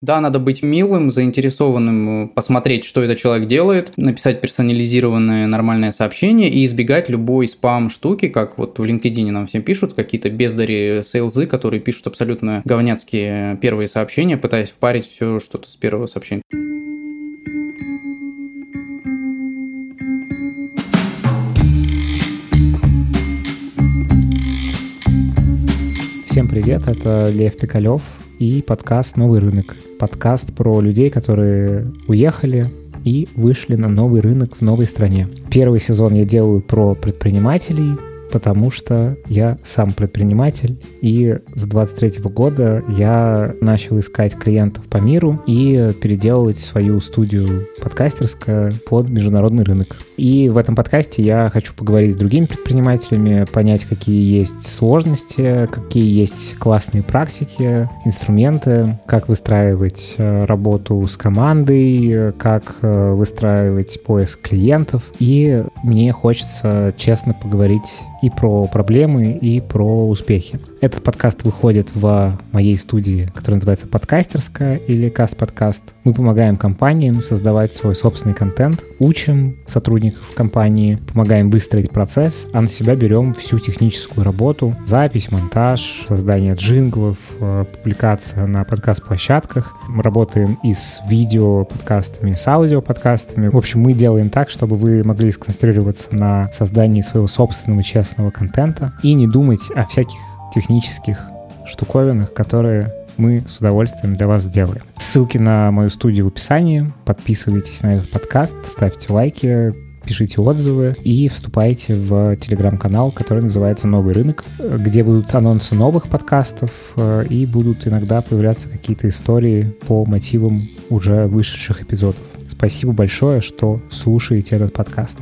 Да, надо быть милым, заинтересованным, посмотреть, что этот человек делает, написать персонализированное нормальное сообщение и избегать любой спам-штуки, как вот в LinkedIn нам всем пишут, какие-то бездари сейлзы, которые пишут абсолютно говняцкие первые сообщения, пытаясь впарить все что-то с первого сообщения. Всем привет, это Лев Пикалев и подкаст «Новый рынок». Подкаст про людей, которые уехали и вышли на новый рынок в новой стране. Первый сезон я делаю про предпринимателей, потому что я сам предприниматель, и с 23 года я начал искать клиентов по миру и переделывать свою студию подкастерская под международный рынок. И в этом подкасте я хочу поговорить с другими предпринимателями, понять, какие есть сложности, какие есть классные практики, инструменты, как выстраивать э, работу с командой, как э, выстраивать поиск клиентов. И мне хочется честно поговорить и про проблемы, и про успехи. Этот подкаст выходит в моей студии, которая называется «Подкастерская» или «Каст-подкаст». Мы помогаем компаниям создавать свой собственный контент, учим сотрудников компании, помогаем выстроить процесс, а на себя берем всю техническую работу, запись, монтаж, создание джинглов, э, публикация на подкаст-площадках. Мы работаем и с видео-подкастами, с аудио-подкастами. В общем, мы делаем так, чтобы вы могли сконцентрироваться на создании своего собственного честного контента и не думать о всяких технических штуковинах, которые мы с удовольствием для вас сделаем. Ссылки на мою студию в описании. Подписывайтесь на этот подкаст, ставьте лайки, пишите отзывы и вступайте в телеграм-канал, который называется «Новый рынок», где будут анонсы новых подкастов э, и будут иногда появляться какие-то истории по мотивам уже вышедших эпизодов. Спасибо большое, что слушаете этот подкаст.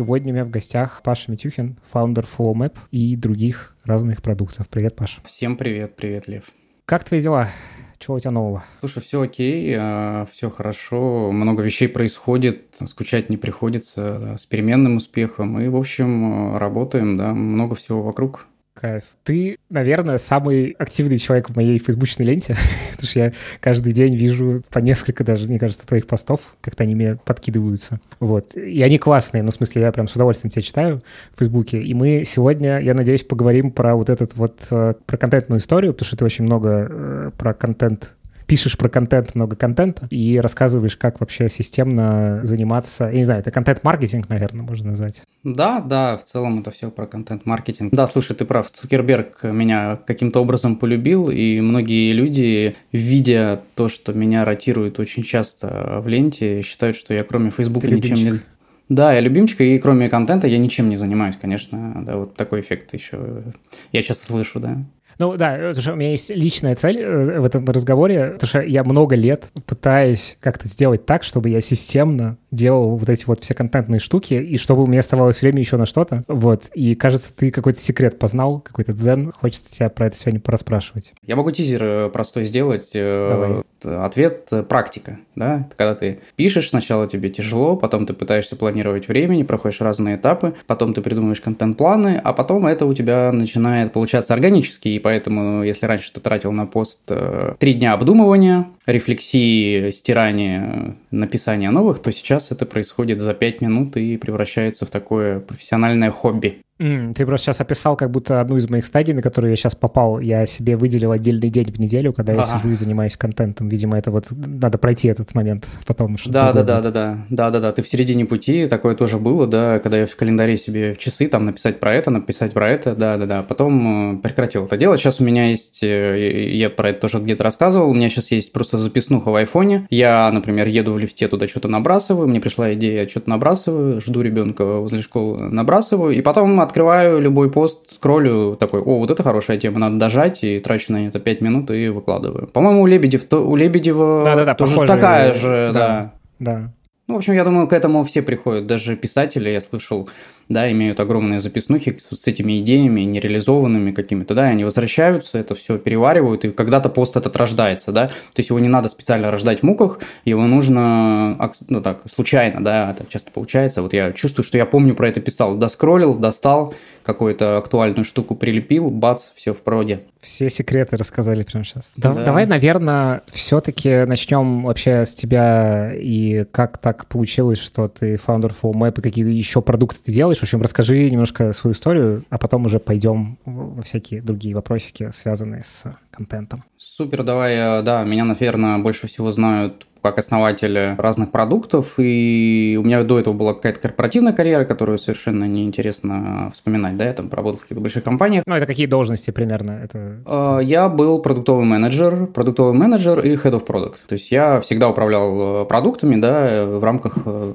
Сегодня у меня в гостях Паша Митюхин, фаундер FlowMap и других разных продуктов. Привет, Паша. Всем привет, привет, Лев. Как твои дела? Чего у тебя нового? Слушай, все окей, а, все хорошо, много вещей происходит, скучать не приходится, с переменным успехом. И, в общем, работаем, да, много всего вокруг. Кайф. Ты, наверное, самый активный человек в моей фейсбучной ленте, потому что я каждый день вижу по несколько даже, мне кажется, твоих постов, как-то они мне подкидываются. Вот. И они классные, ну, в смысле, я прям с удовольствием тебя читаю в Фейсбуке. И мы сегодня, я надеюсь, поговорим про вот этот вот, э, про контентную историю, потому что ты очень много э, про контент пишешь про контент, много контента, и рассказываешь, как вообще системно заниматься. Я не знаю, это контент-маркетинг, наверное, можно назвать. Да, да, в целом это все про контент-маркетинг. Да, слушай, ты прав, Цукерберг меня каким-то образом полюбил, и многие люди, видя то, что меня ротируют очень часто в ленте, считают, что я кроме Фейсбука ничем не... Да, я любимчик, и кроме контента я ничем не занимаюсь, конечно. Да, вот такой эффект еще я часто слышу, да. Ну да, потому что у меня есть личная цель э, в этом разговоре, потому что я много лет пытаюсь как-то сделать так, чтобы я системно делал вот эти вот все контентные штуки, и чтобы у меня оставалось время еще на что-то. Вот. И кажется, ты какой-то секрет познал, какой-то дзен. Хочется тебя про это сегодня пораспрашивать. Я могу тизер э, простой сделать. Э, Давай. Ответ – практика. Да? Когда ты пишешь, сначала тебе тяжело, потом ты пытаешься планировать времени, проходишь разные этапы, потом ты придумываешь контент-планы, а потом это у тебя начинает получаться органически, и поэтому, если раньше ты тратил на пост э, три дня обдумывания, рефлексии, стирания, написания новых, то сейчас это происходит за пять минут и превращается в такое профессиональное хобби. Mm, ты просто сейчас описал как будто одну из моих стадий, на которую я сейчас попал. Я себе выделил отдельный день в неделю, когда я сижу и занимаюсь контентом. Видимо, это вот надо пройти этот момент потом. Да, да, да, да, да, да, да, да. Ты в середине пути, такое тоже было, да, когда я в календаре себе в часы там написать про это, написать про это, да, да, да. Потом э, прекратил это делать. Сейчас у меня есть, э, я про это тоже где-то рассказывал, у меня сейчас есть просто записнуха в айфоне. Я, например, еду в лифте, туда что-то набрасываю, мне пришла идея, я что-то набрасываю, жду ребенка возле школы, набрасываю, и потом открываю любой пост, скроллю, такой, о, вот это хорошая тема, надо дожать, и трачу на это 5 минут и выкладываю. По-моему, у Лебедев, то, у Лебедева да, да, да, тоже похожие, такая же, да. Да. Ну, в общем, я думаю, к этому все приходят. Даже писатели, я слышал, да, имеют огромные записнухи с этими идеями, нереализованными какими-то, да, и они возвращаются, это все переваривают, и когда-то пост этот рождается, да, то есть его не надо специально рождать в муках, его нужно, ну так, случайно, да, это часто получается, вот я чувствую, что я помню про это писал, доскроллил, достал, какую-то актуальную штуку прилепил, бац, все в проде. Все секреты рассказали прямо сейчас. Да. Давай, наверное, все-таки начнем вообще с тебя и как так получилось, что ты фаундер Full Map и какие еще продукты ты делаешь. В общем, расскажи немножко свою историю, а потом уже пойдем во всякие другие вопросики, связанные с контентом. Супер, давай, да, меня, наверное, больше всего знают как основатель разных продуктов, и у меня до этого была какая-то корпоративная карьера, которую совершенно неинтересно вспоминать, да, я там работал в каких-то больших компаниях. Ну, это какие должности примерно? Это... А, я был продуктовый менеджер, продуктовый менеджер и head of product, то есть я всегда управлял э, продуктами, да, в рамках э,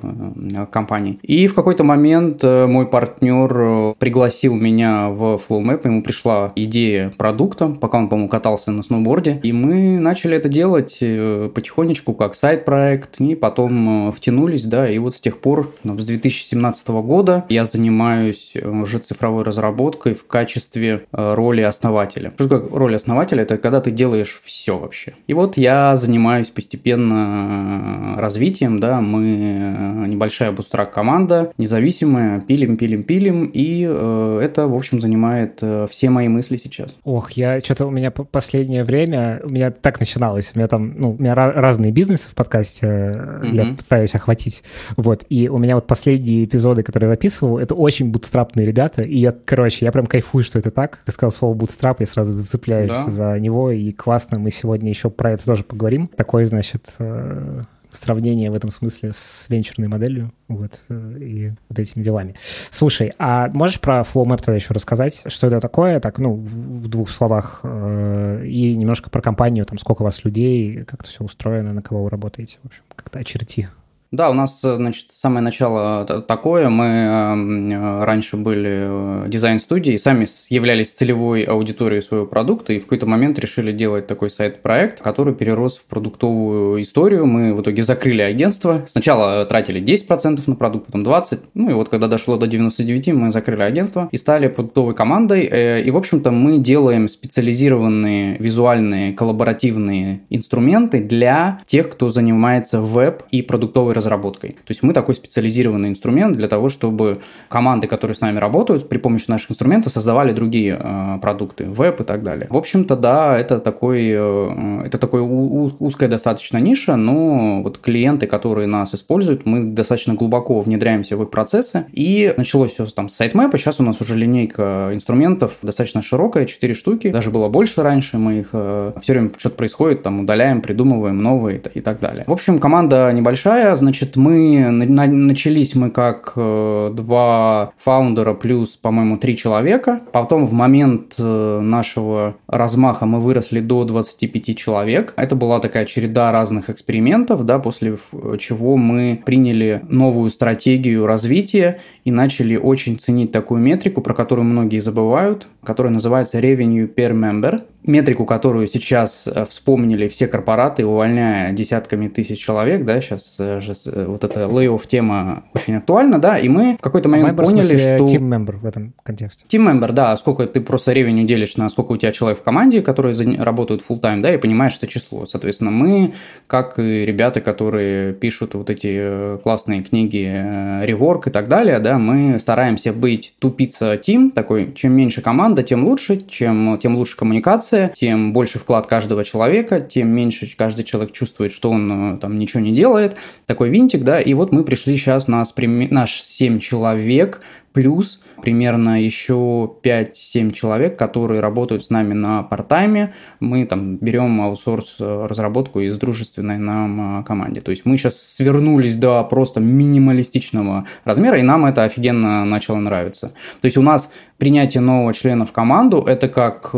компании. И в какой-то момент э, мой партнер пригласил меня в FlowMap, ему пришла идея продукта, пока он, по-моему, катался на сноуборде, и мы начали это делать потихонечку, как сайт-проект, и потом э, втянулись, да, и вот с тех пор, ну, с 2017 года я занимаюсь э, уже цифровой разработкой в качестве э, роли основателя. Что такое роль основателя? Это когда ты делаешь все вообще. И вот я занимаюсь постепенно развитием, да, мы небольшая бустрак команда, независимая, пилим, пилим, пилим, и это, в общем, занимает все мои мысли сейчас. Ох, я что-то у меня последнее время, у меня так начиналось, у меня там, ну, у меня разные бизнесы, в подкасте, mm-hmm. я пытаюсь охватить. Вот, и у меня вот последние эпизоды, которые я записывал, это очень бутстрапные ребята, и я, короче, я прям кайфую, что это так. Ты сказал слово бутстрап, я сразу зацепляюсь да. за него, и классно, мы сегодня еще про это тоже поговорим. Такой, значит, э, сравнение в этом смысле с венчурной моделью вот, э, и вот этими делами. Слушай, а можешь про FlowMap тогда еще рассказать, что это такое, так, ну, в двух словах, э, и немножко про компанию, там, сколько у вас людей, как это все устроено, на кого вы работаете, в общем, как-то очерти. Да, у нас, э, значит, самое начало такое. Мы э, раньше были э, дизайн-студией, сами являлись целевой аудиторией своего продукта, и в какой-то момент решили делать такой сайт-проект, который перерос в продуктовую историю. Мы в итоге закрыли агентство. Сначала тратили 10% на продукт, потом 20%. Ну и вот когда дошло до 99%, мы закрыли агентство и стали продуктовой командой. И, в общем-то, мы делаем специализированные визуальные коллаборативные инструменты для тех, кто занимается веб и продуктовой разработкой. То есть мы такой специализированный инструмент для того, чтобы команды, которые с нами работают, при помощи наших инструментов создавали другие э, продукты, веб и так далее. В общем-то, да, это такой, э, это такой узкая достаточно ниша, но вот клиенты, которые нас используют, мы достаточно глубоко внедряемся в их процессы. И началось все там с сайтмэпа, сейчас у нас уже линейка инструментов достаточно широкая, 4 штуки, даже было больше раньше, мы их э, все время что-то происходит, там удаляем, придумываем новые и так далее. В общем, команда небольшая, Значит, мы начались мы как э, два фаундера плюс, по-моему, три человека. Потом в момент э, нашего размаха мы выросли до 25 человек. Это была такая череда разных экспериментов, да, после чего мы приняли новую стратегию развития и начали очень ценить такую метрику, про которую многие забывают, которая называется revenue per member метрику, которую сейчас э, вспомнили все корпораты, увольняя десятками тысяч человек, да, сейчас э, же э, вот эта layoff тема очень актуальна, да, и мы в какой-то момент а поняли, что... Team member в этом контексте. Team member, да, сколько ты просто ревеню делишь на сколько у тебя человек в команде, которые работают full time, да, и понимаешь это число. Соответственно, мы, как и ребята, которые пишут вот эти классные книги реворк и так далее, да, мы стараемся быть тупица team, такой, чем меньше команда, тем лучше, чем, тем лучше коммуникация, тем больше вклад каждого человека, тем меньше каждый человек чувствует, что он э, там ничего не делает. Такой винтик, да, и вот мы пришли сейчас, нас, наш 7 человек плюс примерно еще 5-7 человек, которые работают с нами на партайме. Мы там берем аутсорс э, разработку из дружественной нам э, команде. То есть мы сейчас свернулись до просто минималистичного размера, и нам это офигенно начало нравиться. То есть у нас принятие нового члена в команду – это как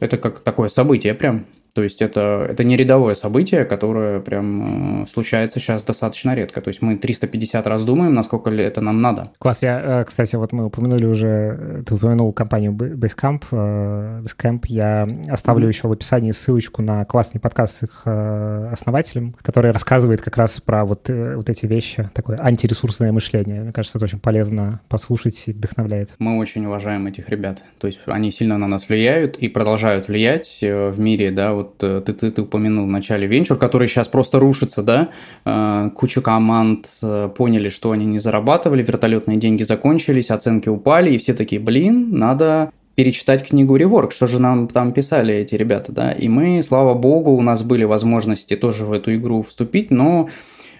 это как такое событие прям. То есть это, это не рядовое событие, которое прям э, случается сейчас достаточно редко. То есть мы 350 раз думаем, насколько ли это нам надо. Класс. Я, э, кстати, вот мы упомянули уже, э, ты упомянул компанию Basecamp. Basecamp я оставлю еще в описании ссылочку на классный подкаст с их основателем, который рассказывает как раз про вот, вот эти вещи, такое антиресурсное мышление. Мне кажется, это очень полезно послушать и вдохновляет. Мы очень уважаем этих ребят. То есть они сильно на нас влияют и продолжают влиять в мире, да, вот вот ты, ты, ты упомянул в начале венчур, который сейчас просто рушится, да, куча команд поняли, что они не зарабатывали, вертолетные деньги закончились, оценки упали, и все такие, блин, надо перечитать книгу Реворк, что же нам там писали эти ребята, да, и мы, слава богу, у нас были возможности тоже в эту игру вступить, но Э,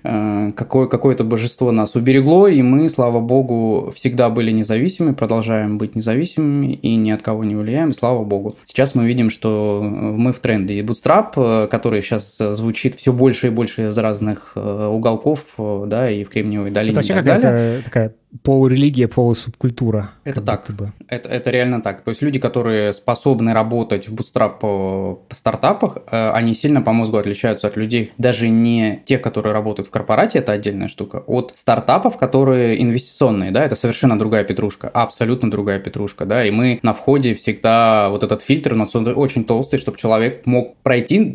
какое, какое-то божество нас уберегло, и мы, слава богу, всегда были независимы, продолжаем быть независимыми и ни от кого не влияем, слава богу. Сейчас мы видим, что мы в тренде. И Bootstrap, э, который сейчас звучит все больше и больше из разных э, уголков, да, и в Кремниевой долине. Это вообще какая-то такая полурелигия, полусубкультура. Это так. Бы. Это, это реально так. То есть люди, которые способны работать в по, по стартапах, э, они сильно по мозгу отличаются от людей, даже не тех, которые работают в корпорате, это отдельная штука, от стартапов, которые инвестиционные, да, это совершенно другая петрушка, абсолютно другая петрушка, да, и мы на входе всегда вот этот фильтр, но он очень толстый, чтобы человек мог пройти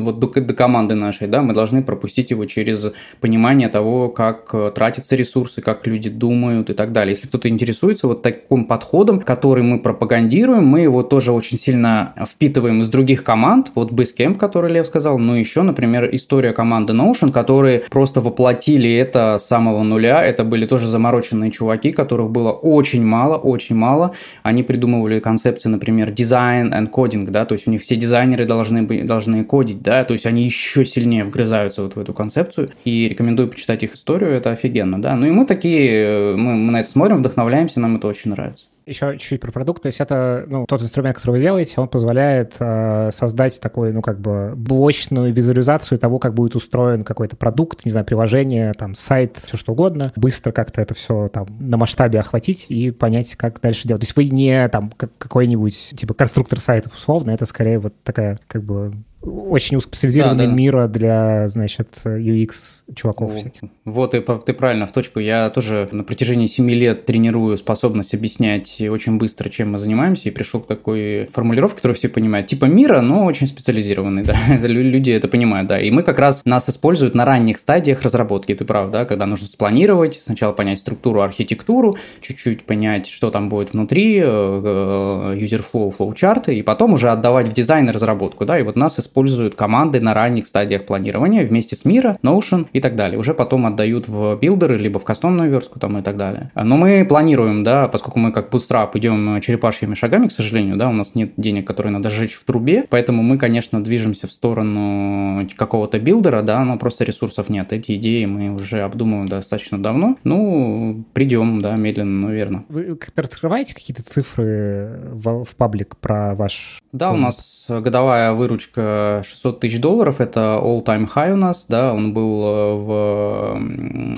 вот до, до команды нашей, да, мы должны пропустить его через понимание того, как тратятся ресурсы, как люди думают, думают и так далее. Если кто-то интересуется вот таким подходом, который мы пропагандируем, мы его тоже очень сильно впитываем из других команд, вот Basecamp, который Лев сказал, но еще, например, история команды Notion, которые просто воплотили это с самого нуля, это были тоже замороченные чуваки, которых было очень мало, очень мало, они придумывали концепции, например, дизайн and кодинг, да, то есть у них все дизайнеры должны, быть, должны кодить, да, то есть они еще сильнее вгрызаются вот в эту концепцию, и рекомендую почитать их историю, это офигенно, да, ну и мы такие мы, мы на это смотрим, вдохновляемся, нам это очень нравится. Еще чуть-чуть про продукт. То есть это ну, тот инструмент, который вы делаете, он позволяет э, создать такой, ну, как бы блочную визуализацию того, как будет устроен какой-то продукт, не знаю, приложение, там, сайт, все что угодно. Быстро как-то это все там на масштабе охватить и понять, как дальше делать. То есть вы не там какой-нибудь, типа, конструктор сайтов условно, это скорее вот такая, как бы, очень узкоспециализированный да, да. мира для, значит, UX чуваков вот, всяких. Вот, и ты правильно в точку. Я тоже на протяжении 7 лет тренирую способность объяснять очень быстро, чем мы занимаемся, и пришел к такой формулировке, которую все понимают. Типа мира, но очень специализированный, да. Люди это понимают, да. И мы как раз нас используют на ранних стадиях разработки, ты прав, да, когда нужно спланировать, сначала понять структуру, архитектуру, чуть-чуть понять, что там будет внутри, user flow, flowchart ы, и потом уже отдавать в дизайн и разработку, да, и вот нас используют используют команды на ранних стадиях планирования вместе с Miro, Notion и так далее. Уже потом отдают в билдеры, либо в кастомную верстку там и так далее. Но мы планируем, да, поскольку мы как Bootstrap идем черепашьими шагами, к сожалению, да, у нас нет денег, которые надо сжечь в трубе, поэтому мы, конечно, движемся в сторону какого-то билдера, да, но просто ресурсов нет. Эти идеи мы уже обдумываем достаточно давно. Ну, придем, да, медленно, но верно. Вы как-то раскрываете какие-то цифры в, в паблик про ваш... Да, у нас годовая выручка 600 тысяч долларов, это all-time high у нас, да, он был э, в,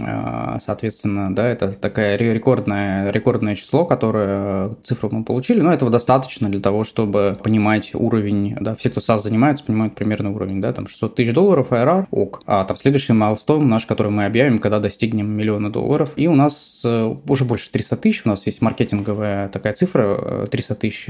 э, соответственно, да, это такая рекордное, рекордное число, которое цифру мы получили, но этого достаточно для того, чтобы понимать уровень, да, все, кто SaaS занимаются, понимают примерный уровень, да, там 600 тысяч долларов ARR, ок, а там следующий milestone наш, который мы объявим, когда достигнем миллиона долларов, и у нас э, уже больше 300 тысяч, у нас есть маркетинговая такая цифра, 300 тысяч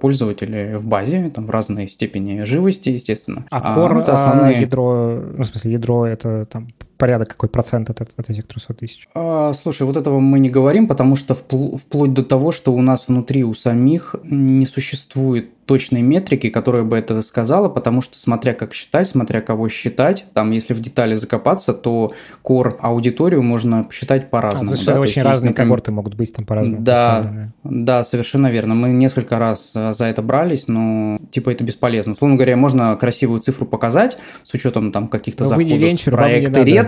пользователей в базе, там в разной степени живости, области, естественно. А core, а, это основные... а ядро, ну, в смысле, ядро это там порядок какой процент от, от этих 300 тысяч? А, слушай, вот этого мы не говорим, потому что вплоть до того, что у нас внутри у самих не существует точной метрики, которая бы это сказала, потому что смотря как считать, смотря кого считать, там если в детали закопаться, то кор аудиторию можно посчитать по-разному. А, да? очень то разные есть, например... когорты могут быть там по-разному. Да, да, совершенно верно. Мы несколько раз э, за это брались, но типа это бесполезно. Условно говоря, можно красивую цифру показать с учетом там каких-то заходов венчур, проекты редкие.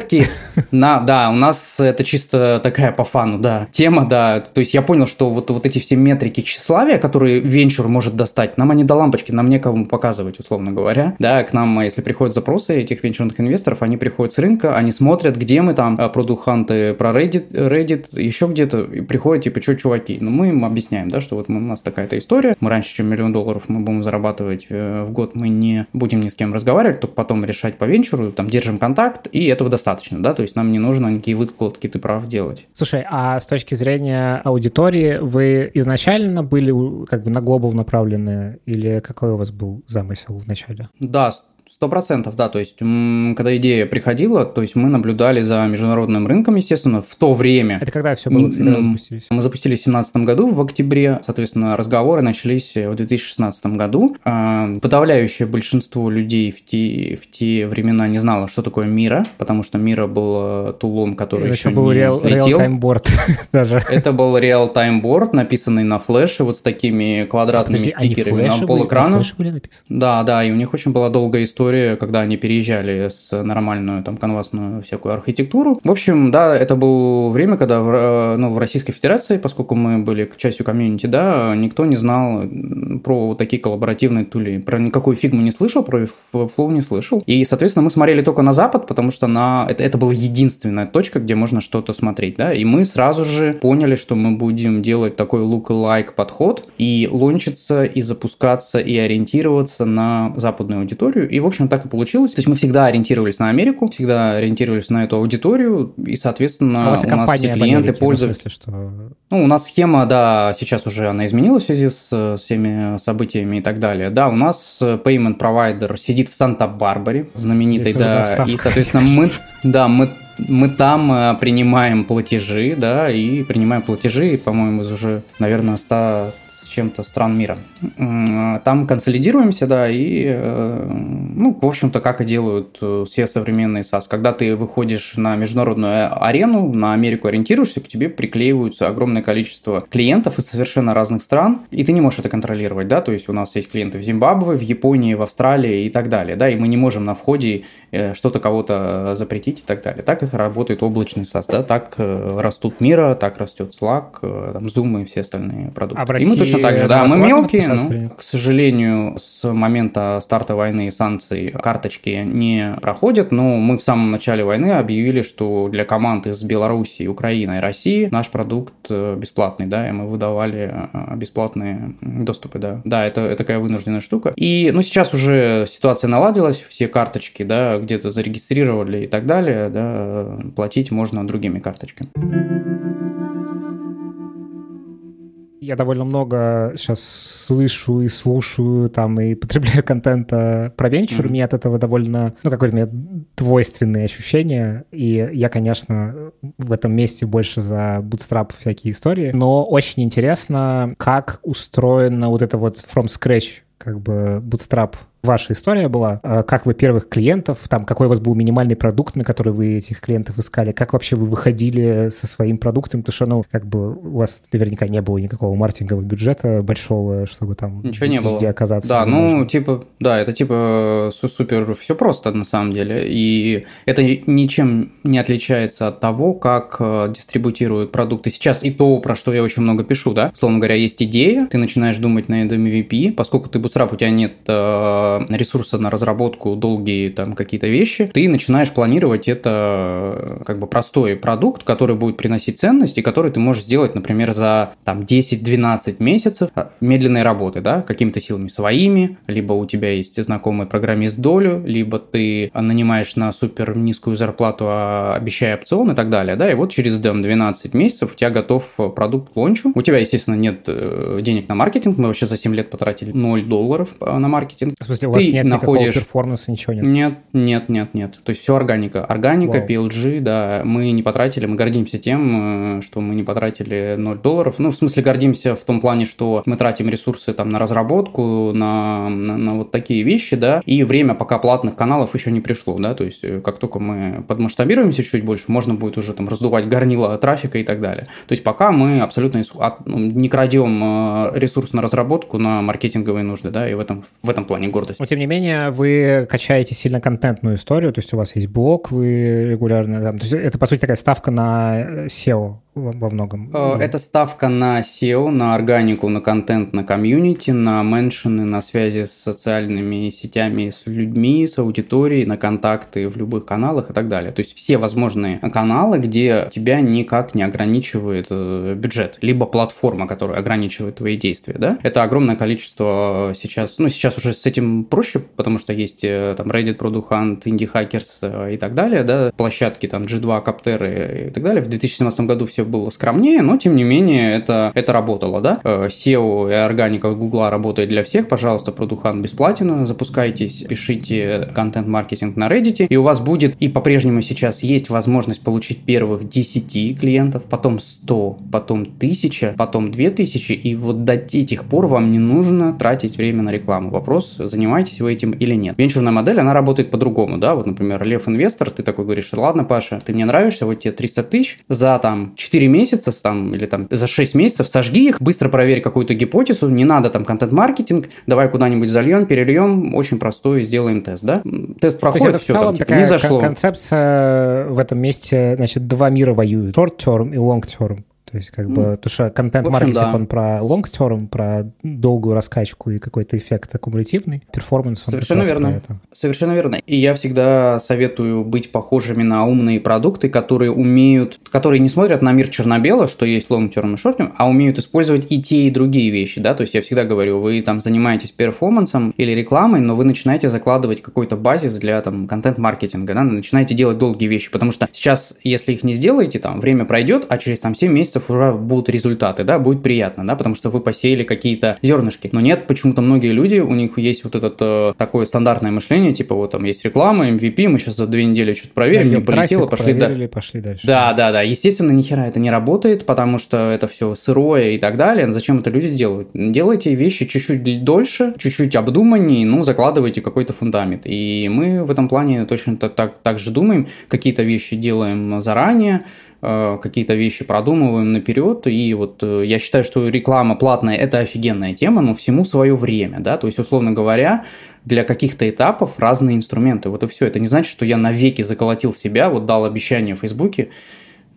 На, да, у нас это чисто такая по фану, да, тема, да. То есть я понял, что вот, вот эти все метрики тщеславия, которые венчур может достать, нам они до лампочки, нам некому показывать, условно говоря. Да, к нам, если приходят запросы этих венчурных инвесторов, они приходят с рынка, они смотрят, где мы там, продукт-ханты про Reddit, Reddit, еще где-то, и приходят, типа, что, чуваки? Ну, мы им объясняем, да, что вот у нас такая-то история, мы раньше, чем миллион долларов мы будем зарабатывать э, в год, мы не будем ни с кем разговаривать, только потом решать по венчуру, там, держим контакт, и этого достаточно, да, то есть нам не нужно никакие выкладки, ты прав, делать. Слушай, а с точки зрения аудитории, вы изначально были как бы на глобал направлены или какой у вас был замысел в начале? Да, Сто процентов, да. То есть, когда идея приходила, то есть мы наблюдали за международным рынком, естественно, в то время. Это когда все было? Когда запустились? Мы запустились в 2017 году, в октябре. Соответственно, разговоры начались в 2016 году. А, подавляющее большинство людей в те, в те времена не знало, что такое Мира, потому что Мира был э, тулом, который Это еще был не real, взлетел. Board даже. Это был board, написанный на флеше, вот с такими квадратными а, стикерами на полэкрана. Да, да, и у них очень была долгая история история, когда они переезжали с нормальную там канвасную всякую архитектуру. В общем, да, это было время, когда в, э, ну, в Российской Федерации, поскольку мы были частью комьюнити, да, никто не знал про такие коллаборативные тули. Про никакую фигму не слышал, про Flow не слышал. И, соответственно, мы смотрели только на Запад, потому что на... это, это была единственная точка, где можно что-то смотреть, да, и мы сразу же поняли, что мы будем делать такой look-alike подход и лончиться, и запускаться, и ориентироваться на западную аудиторию. И, в общем, общем, так и получилось. То есть мы всегда ориентировались на Америку, всегда ориентировались на эту аудиторию, и, соответственно, а у, вас у нас все клиенты пользуются. что... Ну, у нас схема, да, сейчас уже она изменилась в связи с всеми событиями и так далее. Да, у нас payment provider сидит в Санта-Барбаре, знаменитой, Если да, и, соответственно, мы, да, мы мы там э, принимаем платежи, да, и принимаем платежи, по-моему, из уже, наверное, 100 чем-то стран мира. Там консолидируемся, да, и, э, ну, в общем-то, как и делают э, все современные SaaS. Когда ты выходишь на международную арену, на Америку ориентируешься, к тебе приклеиваются огромное количество клиентов из совершенно разных стран, и ты не можешь это контролировать, да, то есть у нас есть клиенты в Зимбабве, в Японии, в Австралии и так далее, да, и мы не можем на входе э, что-то кого-то запретить и так далее. Так работает облачный SaaS, да, так растут мира, так растет Slack, там, Zoom и все остальные продукты. А в России... И мы точно так же, да, мы мелкие, но, к сожалению, с момента старта войны санкций карточки не проходят, но мы в самом начале войны объявили, что для команд из Беларуси, Украины и России наш продукт э, бесплатный, да, и мы выдавали э, бесплатные доступы, да. Да, это, это такая вынужденная штука. И, ну, сейчас уже ситуация наладилась, все карточки, да, где-то зарегистрировали и так далее, да, платить можно другими карточками. Я довольно много сейчас слышу и слушаю там и потребляю контента про венчур, mm-hmm. мне от этого довольно, ну, какое-то двойственные ощущения, и я, конечно, в этом месте больше за bootstrap всякие истории, но очень интересно, как устроена вот это вот from scratch как бы bootstrap ваша история была, а как вы первых клиентов, там, какой у вас был минимальный продукт, на который вы этих клиентов искали, как вообще вы выходили со своим продуктом, потому что, ну, как бы у вас наверняка не было никакого маркетингового бюджета большого, чтобы там Ничего не везде было. оказаться. Да, ну, типа, да, это типа супер, все просто на самом деле, и это ничем не отличается от того, как э, дистрибутируют продукты сейчас, и то, про что я очень много пишу, да, словно говоря, есть идея, ты начинаешь думать на MVP, поскольку ты Bootstrap, у тебя нет э, ресурса на разработку, долгие там какие-то вещи, ты начинаешь планировать это как бы простой продукт, который будет приносить ценность и который ты можешь сделать, например, за там 10-12 месяцев медленной работы, да, какими-то силами своими, либо у тебя есть знакомый программист долю, либо ты нанимаешь на супер низкую зарплату, а обещая опцион и так далее, да, и вот через там, 12 месяцев у тебя готов продукт к лончу, у тебя, естественно, нет э, денег на маркетинг, мы вообще за 7 лет потратили 0 долларов э, на маркетинг. В смысле, у вас нет находишь... перформанса, ничего нет? Нет, нет, нет, нет. То есть все органика. Органика, Вау. PLG, да, мы не потратили, мы гордимся тем, э, что мы не потратили 0 долларов. Ну, в смысле, гордимся в том плане, что мы тратим ресурсы там на разработку, на, на, на вот такие вещи, да, и время пока платных каналов еще не пришло, да, то есть э, как только мы подмасштабируемся чуть больше, можно будет уже там раздувать горнило трафика и так далее. То есть пока мы абсолютно не крадем э, ресурс на разработку, на маркетинговые нужды, да, и в этом, в этом плане гордость. Но тем не менее, вы качаете сильно контентную историю, то есть у вас есть блог, вы регулярно... Там, то есть это, по сути, такая ставка на э, SEO во многом. Э, это ставка на SEO, на органику, на контент, на комьюнити, на меншины, на связи с социальными сетями, с людьми, с аудиторией, на контакты в любых каналах и так далее. То есть все возможные каналы, где тебя никак не ограничивает э, бюджет, либо платформа, которая ограничивает твои действия. Да? Это огромное количество сейчас, ну сейчас уже с этим проще, потому что есть э, там Reddit, Product Hunt, Indie Hackers и так далее, да, площадки там G2, Каптеры и так далее. В 2017 году все было скромнее, но тем не менее это, это работало, да. Э, SEO и органика Гугла работает для всех, пожалуйста, Продухан бесплатно, запускайтесь, пишите контент-маркетинг на Reddit, и у вас будет, и по-прежнему сейчас есть возможность получить первых 10 клиентов, потом 100, потом 1000, потом 2000, и вот до этих пор вам не нужно тратить время на рекламу. Вопрос, занимаетесь вы этим или нет. Венчурная модель, она работает по-другому, да, вот, например, Лев Инвестор, ты такой говоришь, ладно, Паша, ты мне нравишься, вот тебе 300 тысяч, за там 4 месяца там, или там за 6 месяцев сожги их, быстро проверь какую-то гипотезу, не надо там контент-маркетинг, давай куда-нибудь зальем, перельем, очень простой, сделаем тест, да? Тест проходит, это все, в целом там, типа, такая не зашло. концепция в этом месте, значит, два мира воюют. Short-term и long-term. То есть, как бы, Ну, потому что контент-маркетинг, да. он про long-term, про долгую раскачку и какой-то эффект аккумулятивный. Перформанс, он Совершенно верно. это. Совершенно верно. И я всегда советую быть похожими на умные продукты, которые умеют, которые не смотрят на мир черно-бело, что есть long term и short term, а умеют использовать и те, и другие вещи, да, то есть я всегда говорю, вы там занимаетесь перформансом или рекламой, но вы начинаете закладывать какой-то базис для там контент-маркетинга, да, начинаете делать долгие вещи, потому что сейчас, если их не сделаете, там, время пройдет, а через там 7 месяцев уже будут результаты, да, будет приятно, да, потому что вы посеяли какие-то зернышки. Но нет, почему-то многие люди, у них есть вот это э, такое стандартное мышление, типа вот там есть реклама, MVP, мы сейчас за две недели что-то проверим, не Нальем полетело, пошли проверили, пошли дальше. Да, да, да. Естественно, ни хера это не работает, потому что это все сырое и так далее. Зачем это люди делают? Делайте вещи чуть-чуть дольше, чуть-чуть обдуманнее, ну, закладывайте какой-то фундамент. И мы в этом плане точно так, так, так же думаем. Какие-то вещи делаем заранее, какие-то вещи продумываем наперед, и вот э, я считаю, что реклама платная – это офигенная тема, но всему свое время, да, то есть, условно говоря, для каких-то этапов разные инструменты, вот и все. Это не значит, что я навеки заколотил себя, вот дал обещание в Фейсбуке,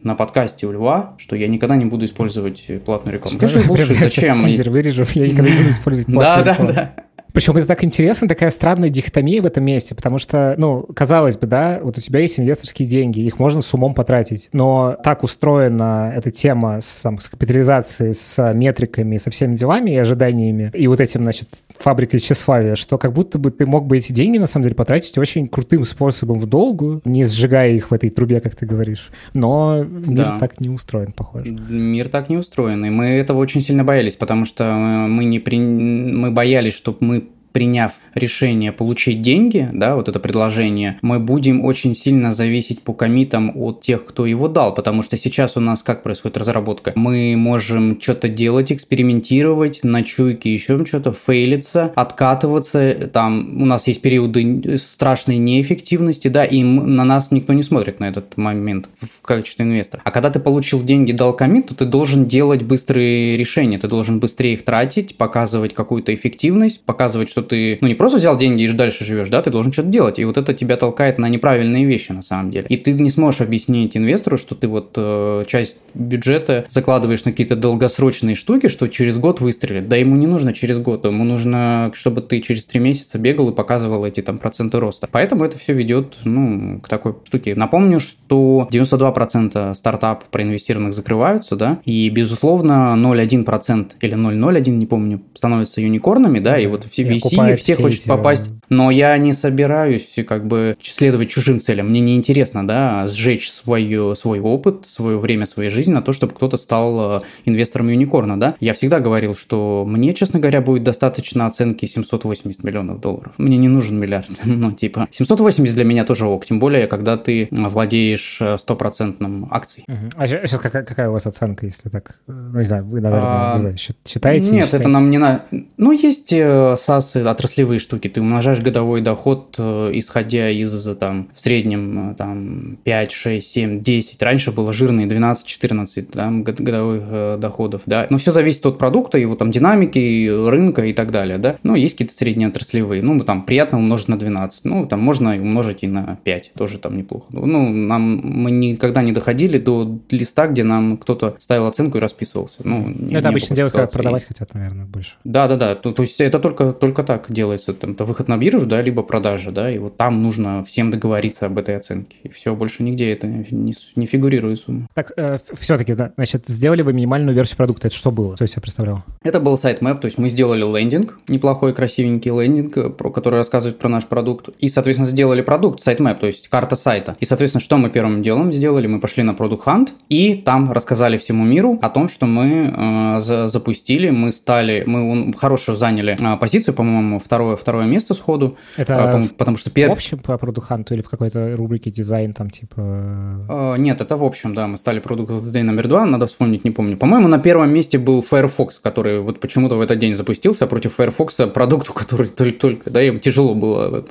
на подкасте у Льва, что я никогда не буду использовать платную рекламу. Конечно, bullshit, я сейчас зачем? Тизер вырежу, я никогда не буду использовать Да, платную да, рекламу. да. Причем это так интересно, такая странная дихотомия в этом месте, потому что, ну, казалось бы, да, вот у тебя есть инвесторские деньги, их можно с умом потратить, но так устроена эта тема с, там, с капитализацией, с метриками, со всеми делами и ожиданиями, и вот этим, значит, фабрикой тщеславия, что как будто бы ты мог бы эти деньги, на самом деле, потратить очень крутым способом в долгу, не сжигая их в этой трубе, как ты говоришь. Но мир Да. так не устроен, похоже. Мир так не устроен, и мы этого очень сильно боялись, потому что э, мы не при... мы боялись, чтобы мы приняв решение получить деньги, да, вот это предложение, мы будем очень сильно зависеть по комитам от тех, кто его дал, потому что сейчас у нас как происходит разработка? Мы можем что-то делать, экспериментировать, на чуйке еще что-то, фейлиться, откатываться, там у нас есть периоды страшной неэффективности, да, и на нас никто не смотрит на этот момент в качестве инвестора. А когда ты получил деньги, дал комит, то ты должен делать быстрые решения, ты должен быстрее их тратить, показывать какую-то эффективность, показывать, что ты, ну, не просто взял деньги и дальше живешь, да, ты должен что-то делать, и вот это тебя толкает на неправильные вещи на самом деле. И ты не сможешь объяснить инвестору, что ты вот э, часть бюджета закладываешь на какие-то долгосрочные штуки, что через год выстрелит. Да ему не нужно через год, ему нужно, чтобы ты через три месяца бегал и показывал эти там проценты роста. Поэтому это все ведет, ну, к такой штуке. Напомню, что 92% стартапов проинвестированных закрываются, да, и, безусловно, 0,1% или 0,01, не помню, становятся юникорнами, да, и вот все И Окупает все все хочет попасть. Но я не собираюсь как бы следовать чужим целям. Мне не интересно, да, сжечь свое, свой опыт, свое время своей жизни на то, чтобы кто-то стал э, инвестором юникорна, да. Я всегда говорил, что мне, честно говоря, будет достаточно оценки 780 миллионов долларов. Мне не нужен миллиард. Ну, типа, 780 для меня тоже ок. Тем более, когда ты владеешь э, стопроцентным акцией. А сейчас какая, какая у вас оценка, если так? э, Ну, не знаю, вы, наверное, А, не знаю, счит- считаете? не Нет, считаете? это нам не на. Ну, есть САСы, отраслевые штуки. Ты умножаешь годовой доход, э, исходя из там в среднем э, там 5, 6, 7, 10. Раньше было жирные 12-14 там, год- годовых э, доходов, да. Но все зависит от продукта, его там динамики, рынка и так далее, да. Ну, есть какие-то средние отраслевые. Ну, там приятно умножить на 12. Ну, там можно и умножить и на 5. Тоже там неплохо. Ну, нам мы никогда не доходили до листа, где нам кто-то ставил оценку и расписывался. Ну, Ну, это обычно делают, когда продавать хотят, наверное, больше. Да, да, да. да. То, то есть это только, только так делается. Там, это выход на биржу, да, либо продажа, да, и вот там нужно всем договориться об этой оценке. И все, больше нигде это не, не фигурирует сумма. Так, э, все-таки, да, значит, сделали вы минимальную версию продукта. Это что было? Что я себе представлял? Это был сайт Map, то есть мы сделали лендинг, неплохой, красивенький лендинг, э, про, который рассказывает про наш продукт. И, соответственно, сделали продукт, сайт Map, то есть карта сайта. И, соответственно, что мы первым делом сделали? Мы пошли на Product Hunt и там рассказали всему миру о том, что мы э, за, запустили, мы стали, мы хорошую заняли э, позицию, по-моему, второе, второе место сходу. Это э, потому что пер... в общем по Hunt или в какой-то рубрике дизайн там типа... Э, нет, это в общем, да, мы стали Product Day номер два, надо вспомнить, не помню. По-моему, на первом месте был Firefox, который вот почему-то в этот день запустился, а против Firefox продукту, который только-только, да, им тяжело было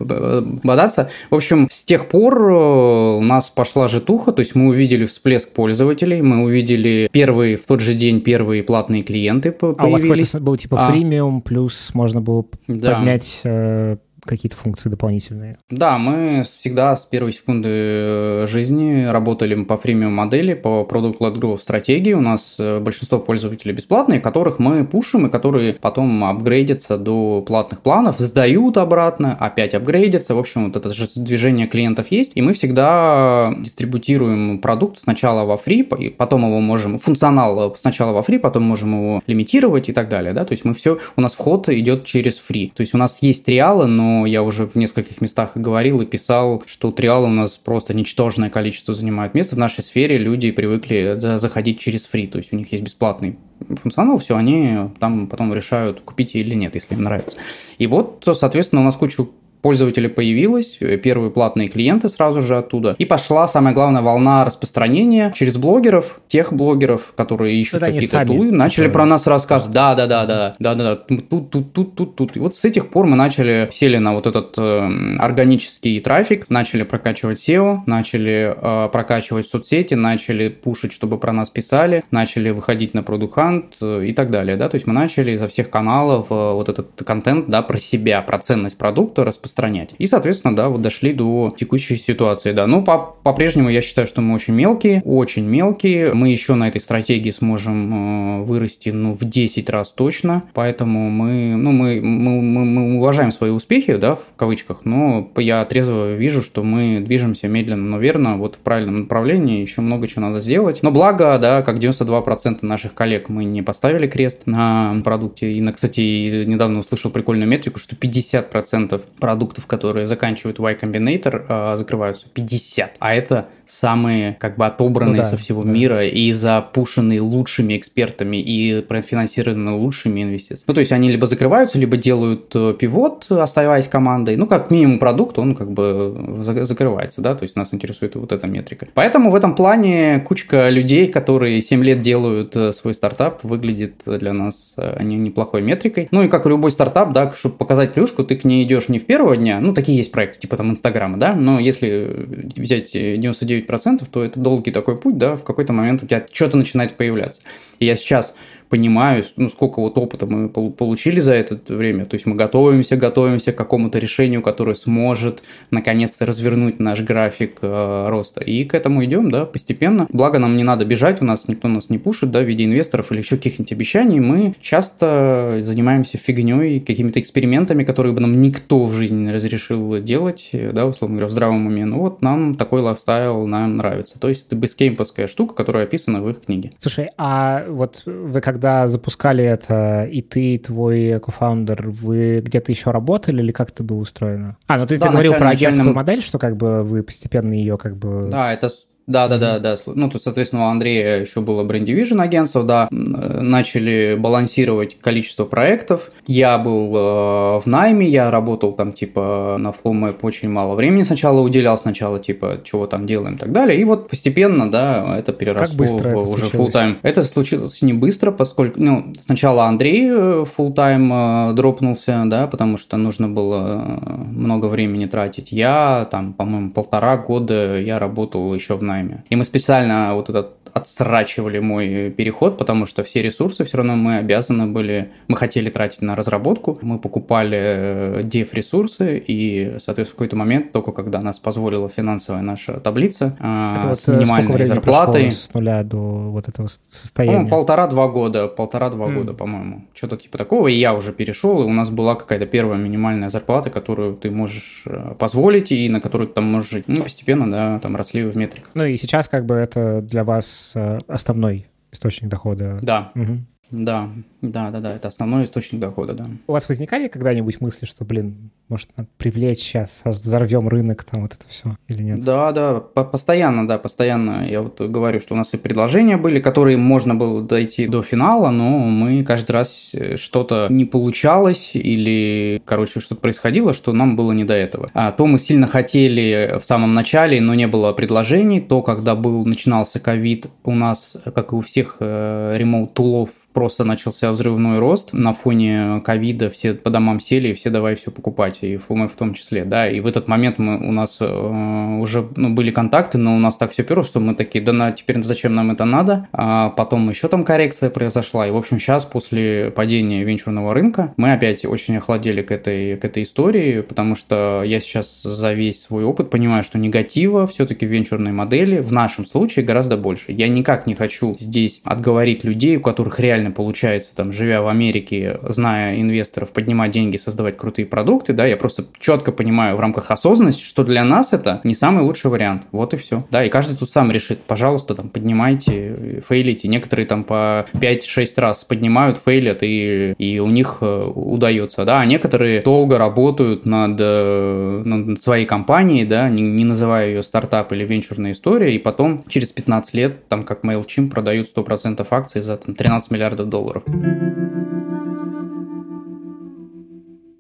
бодаться. В общем, с тех пор э, у нас пошла житуха, то есть мы увидели всплеск пользователей, мы увидели первые, в тот же день первые платные клиенты появились. А у вас какой-то был типа а. фримиум, плюс можно было да. поднять э, какие-то функции дополнительные. Да, мы всегда с первой секунды э, жизни работали по фримиум модели, по Product-led Growth стратегии. У нас э, большинство пользователей бесплатные, которых мы пушим и которые потом апгрейдятся до платных планов, сдают обратно, опять апгрейдятся. В общем, вот это же движение клиентов есть. И мы всегда дистрибутируем продукт сначала во фри, потом его можем, функционал сначала во фри, потом можем его лимитировать и так далее. Да? То есть мы все, у нас вход идет через фри. То есть у нас есть триалы, но я уже в нескольких местах и говорил, и писал, что триалы у нас просто ничтожное количество занимают места. В нашей сфере люди привыкли заходить через фри, то есть у них есть бесплатный функционал, все, они там потом решают, купить или нет, если им нравится. И вот, соответственно, у нас кучу пользователей появилось, э, первые платные клиенты сразу же оттуда. И пошла самая главная волна распространения через блогеров, тех блогеров, которые ищут какие-то тулы, типа... начали про нас рассказывать. Да, да, да, да, да, да, да, тут, тут, тут, тут, тут. И вот с этих пор мы начали, сели на вот этот э, органический трафик, начали прокачивать SEO, начали э, прокачивать соцсети, начали пушить, чтобы про нас писали, начали выходить на Product Hunt э, и так далее, да, то есть мы начали изо всех каналов э, вот этот контент, да, про себя, про ценность продукта распространять распространять. И, соответственно, да, вот дошли до текущей ситуации, да. Но по- по-прежнему я считаю, что мы очень мелкие, очень мелкие. Мы еще на этой стратегии сможем э, вырасти, ну, в 10 раз точно. Поэтому мы, ну, мы, мы, мы, мы уважаем свои успехи, да, в кавычках, но я трезво вижу, что мы движемся медленно, но верно, вот в правильном направлении, еще много чего надо сделать. Но благо, да, как 92% наших коллег мы не поставили крест на продукте. И, кстати, недавно услышал прикольную метрику, что 50% продуктов продуктов, которые заканчивают Y Combinator, а, закрываются 50. А это самые как бы отобранные ну, да, со всего да. мира и запушенные лучшими экспертами и профинансированы лучшими инвестициями. Ну, то есть они либо закрываются, либо делают э, пивот, оставаясь командой. Ну, как минимум продукт, он как бы закрывается, да, то есть нас интересует вот эта метрика. Поэтому в этом плане кучка людей, которые 7 лет делают э, свой стартап, выглядит для нас э, неплохой метрикой. Ну, и как любой стартап, да, чтобы показать плюшку, ты к ней идешь не в первого дня, ну, такие есть проекты, типа там Инстаграма, да, но если взять 99%, то это долгий такой путь, да, в какой-то момент у тебя что-то начинает появляться. И я сейчас понимаю, ну, сколько вот опыта мы получили за это время. То есть мы готовимся, готовимся к какому-то решению, которое сможет наконец-то развернуть наш график э, роста. И к этому идем, да, постепенно. Благо нам не надо бежать, у нас никто нас не пушит, да, в виде инвесторов или еще каких-нибудь обещаний. Мы часто занимаемся фигней, какими-то экспериментами, которые бы нам никто в жизни разрешил делать, да, условно говоря, в здравом уме. Ну вот нам такой лайфстайл нам нравится. То есть это бескеймповская штука, которая описана в их книге. Слушай, а вот вы как когда запускали это, и ты, и твой кофаундер, вы где-то еще работали или как это было устроено? А, ну ты, да, ты говорил про агентскую начальном... модель, что как бы вы постепенно ее как бы... Да, это да, да, да, да. Ну, тут, соответственно, у Андрея еще было Brand Division агентство, да. Начали балансировать количество проектов. Я был э, в найме, я работал там, типа, на FlowMap очень мало времени сначала уделял, сначала, типа, чего там делаем и так далее. И вот постепенно, да, это переросло в это уже full тайм Это случилось не быстро, поскольку, ну, сначала Андрей full тайм э, дропнулся, да, потому что нужно было э, много времени тратить. Я там, по-моему, полтора года я работал еще в найме найме. И мы специально вот этот отсрачивали мой переход, потому что все ресурсы все равно мы обязаны были, мы хотели тратить на разработку, мы покупали dev-ресурсы, и, соответственно, в какой-то момент, только когда нас позволила финансовая наша таблица Это вот с минимальной зарплатой... с нуля до вот этого состояния? Ну, полтора-два года, полтора-два mm. года, по-моему. Что-то типа такого, и я уже перешел, и у нас была какая-то первая минимальная зарплата, которую ты можешь позволить, и на которую ты там можешь жить. Ну, постепенно, да, там росли в метриках. Ну, и сейчас как бы это для вас основной источник дохода. Да. Угу. Да, да, да, да, это основной источник дохода, да. У вас возникали когда-нибудь мысли, что, блин, может, привлечь сейчас, взорвем рынок, там вот это все, или нет? Да, да, постоянно, да, постоянно. Я вот говорю, что у нас и предложения были, которые можно было дойти до финала, но мы каждый раз э, что-то не получалось или, короче, что-то происходило, что нам было не до этого. А то мы сильно хотели в самом начале, но не было предложений, то, когда был, начинался ковид, у нас, как и у всех э, ремоут-тулов, просто начался взрывной рост. На фоне ковида все по домам сели, и все давай все покупать, и Флумэ в том числе, да. И в этот момент мы, у нас э, уже ну, были контакты, но у нас так все перо, что мы такие, да на, теперь зачем нам это надо? А потом еще там коррекция произошла. И, в общем, сейчас после падения венчурного рынка мы опять очень охладели к этой, к этой истории, потому что я сейчас за весь свой опыт понимаю, что негатива все-таки в венчурной модели в нашем случае гораздо больше. Я никак не хочу здесь отговорить людей, у которых реально получается, там, живя в Америке, зная инвесторов, поднимать деньги, создавать крутые продукты, да, я просто четко понимаю в рамках осознанности, что для нас это не самый лучший вариант. Вот и все. Да, и каждый тут сам решит, пожалуйста, там, поднимайте, фейлите. Некоторые там по 5-6 раз поднимают, фейлят, и, и у них э, удается, да, а некоторые долго работают над, э, над своей компанией, да, не, не называя ее стартап или венчурная история, и потом через 15 лет, там, как MailChimp, продают 100% акций за там, 13 миллиардов миллиардов долларов.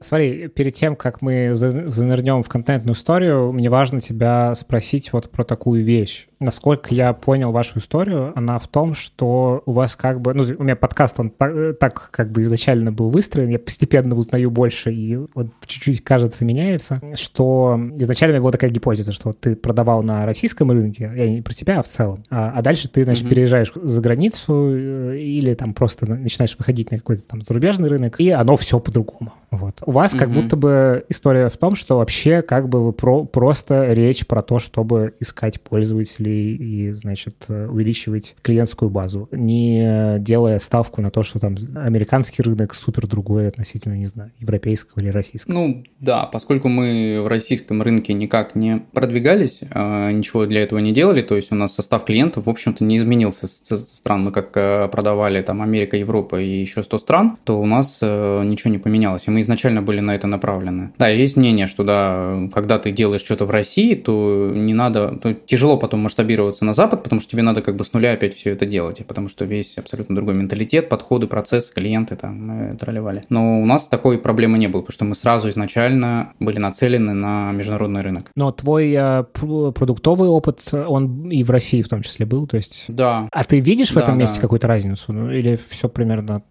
Смотри, перед тем, как мы занырнем в контентную историю, мне важно тебя спросить вот про такую вещь насколько я понял вашу историю, она в том, что у вас как бы... Ну, у меня подкаст, он так, так как бы изначально был выстроен, я постепенно узнаю больше, и вот чуть-чуть, кажется, меняется, что изначально у меня была такая гипотеза, что ты продавал на российском рынке, я не про тебя, а в целом, а, а дальше ты, значит, mm-hmm. переезжаешь за границу э, или там просто начинаешь выходить на какой-то там зарубежный рынок, и оно все по-другому. Вот. У вас mm-hmm. как будто бы история в том, что вообще как бы вы про, просто речь про то, чтобы искать пользователей и, значит, увеличивать клиентскую базу, не делая ставку на то, что там американский рынок супер другой относительно, не знаю, европейского или российского. Ну, да, поскольку мы в российском рынке никак не продвигались, а, ничего для этого не делали, то есть у нас состав клиентов, в общем-то, не изменился с стран. Мы как э, продавали там Америка, Европа и еще 100 стран, то у нас э, ничего не поменялось, и мы изначально были на это направлены. Да, есть мнение, что да, когда ты делаешь что-то в России, то не надо, то тяжело потом, масштабироваться на Запад, потому что тебе надо как бы с нуля опять все это делать, потому что весь абсолютно другой менталитет, подходы, процесс, клиенты там мы тролливали. Но у нас такой проблемы не было, потому что мы сразу изначально были нацелены на международный рынок. Но твой э, продуктовый опыт, он и в России в том числе был, то есть... Да. А ты видишь в да, этом месте да. какую-то разницу? Ну, или все примерно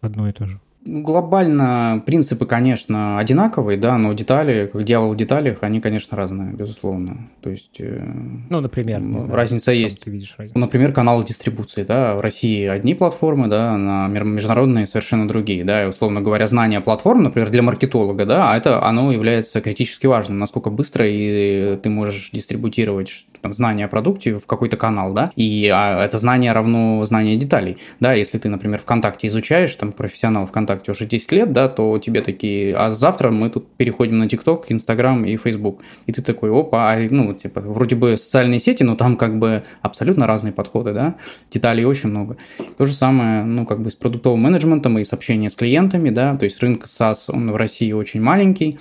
одно и то же? Глобально принципы, конечно, одинаковые, да, но детали, как дьявол в деталях, они, конечно, разные, безусловно. То есть... Э, ну, например, знаю, разница есть. Ты видишь разницу? Например, каналы дистрибуции, да, в России одни платформы, да, на международные совершенно другие, да, и, условно говоря, знание платформ, например, для маркетолога, да, а это оно является критически важным, насколько быстро и ты можешь дистрибутировать там, знание о продукте в какой-то канал, да, и а, это знание равно знание деталей, да, если ты, например, ВКонтакте изучаешь, там, профессионал ВКонтакте уже 10 лет, да, то тебе такие, а завтра мы тут переходим на ТикТок, Инстаграм и Фейсбук, и ты такой, опа, а, ну, типа, вроде бы социальные сети, но там как бы абсолютно разные подходы, да, деталей очень много. То же самое, ну, как бы с продуктовым менеджментом и с общением с клиентами, да, то есть рынок SaaS, он в России очень маленький,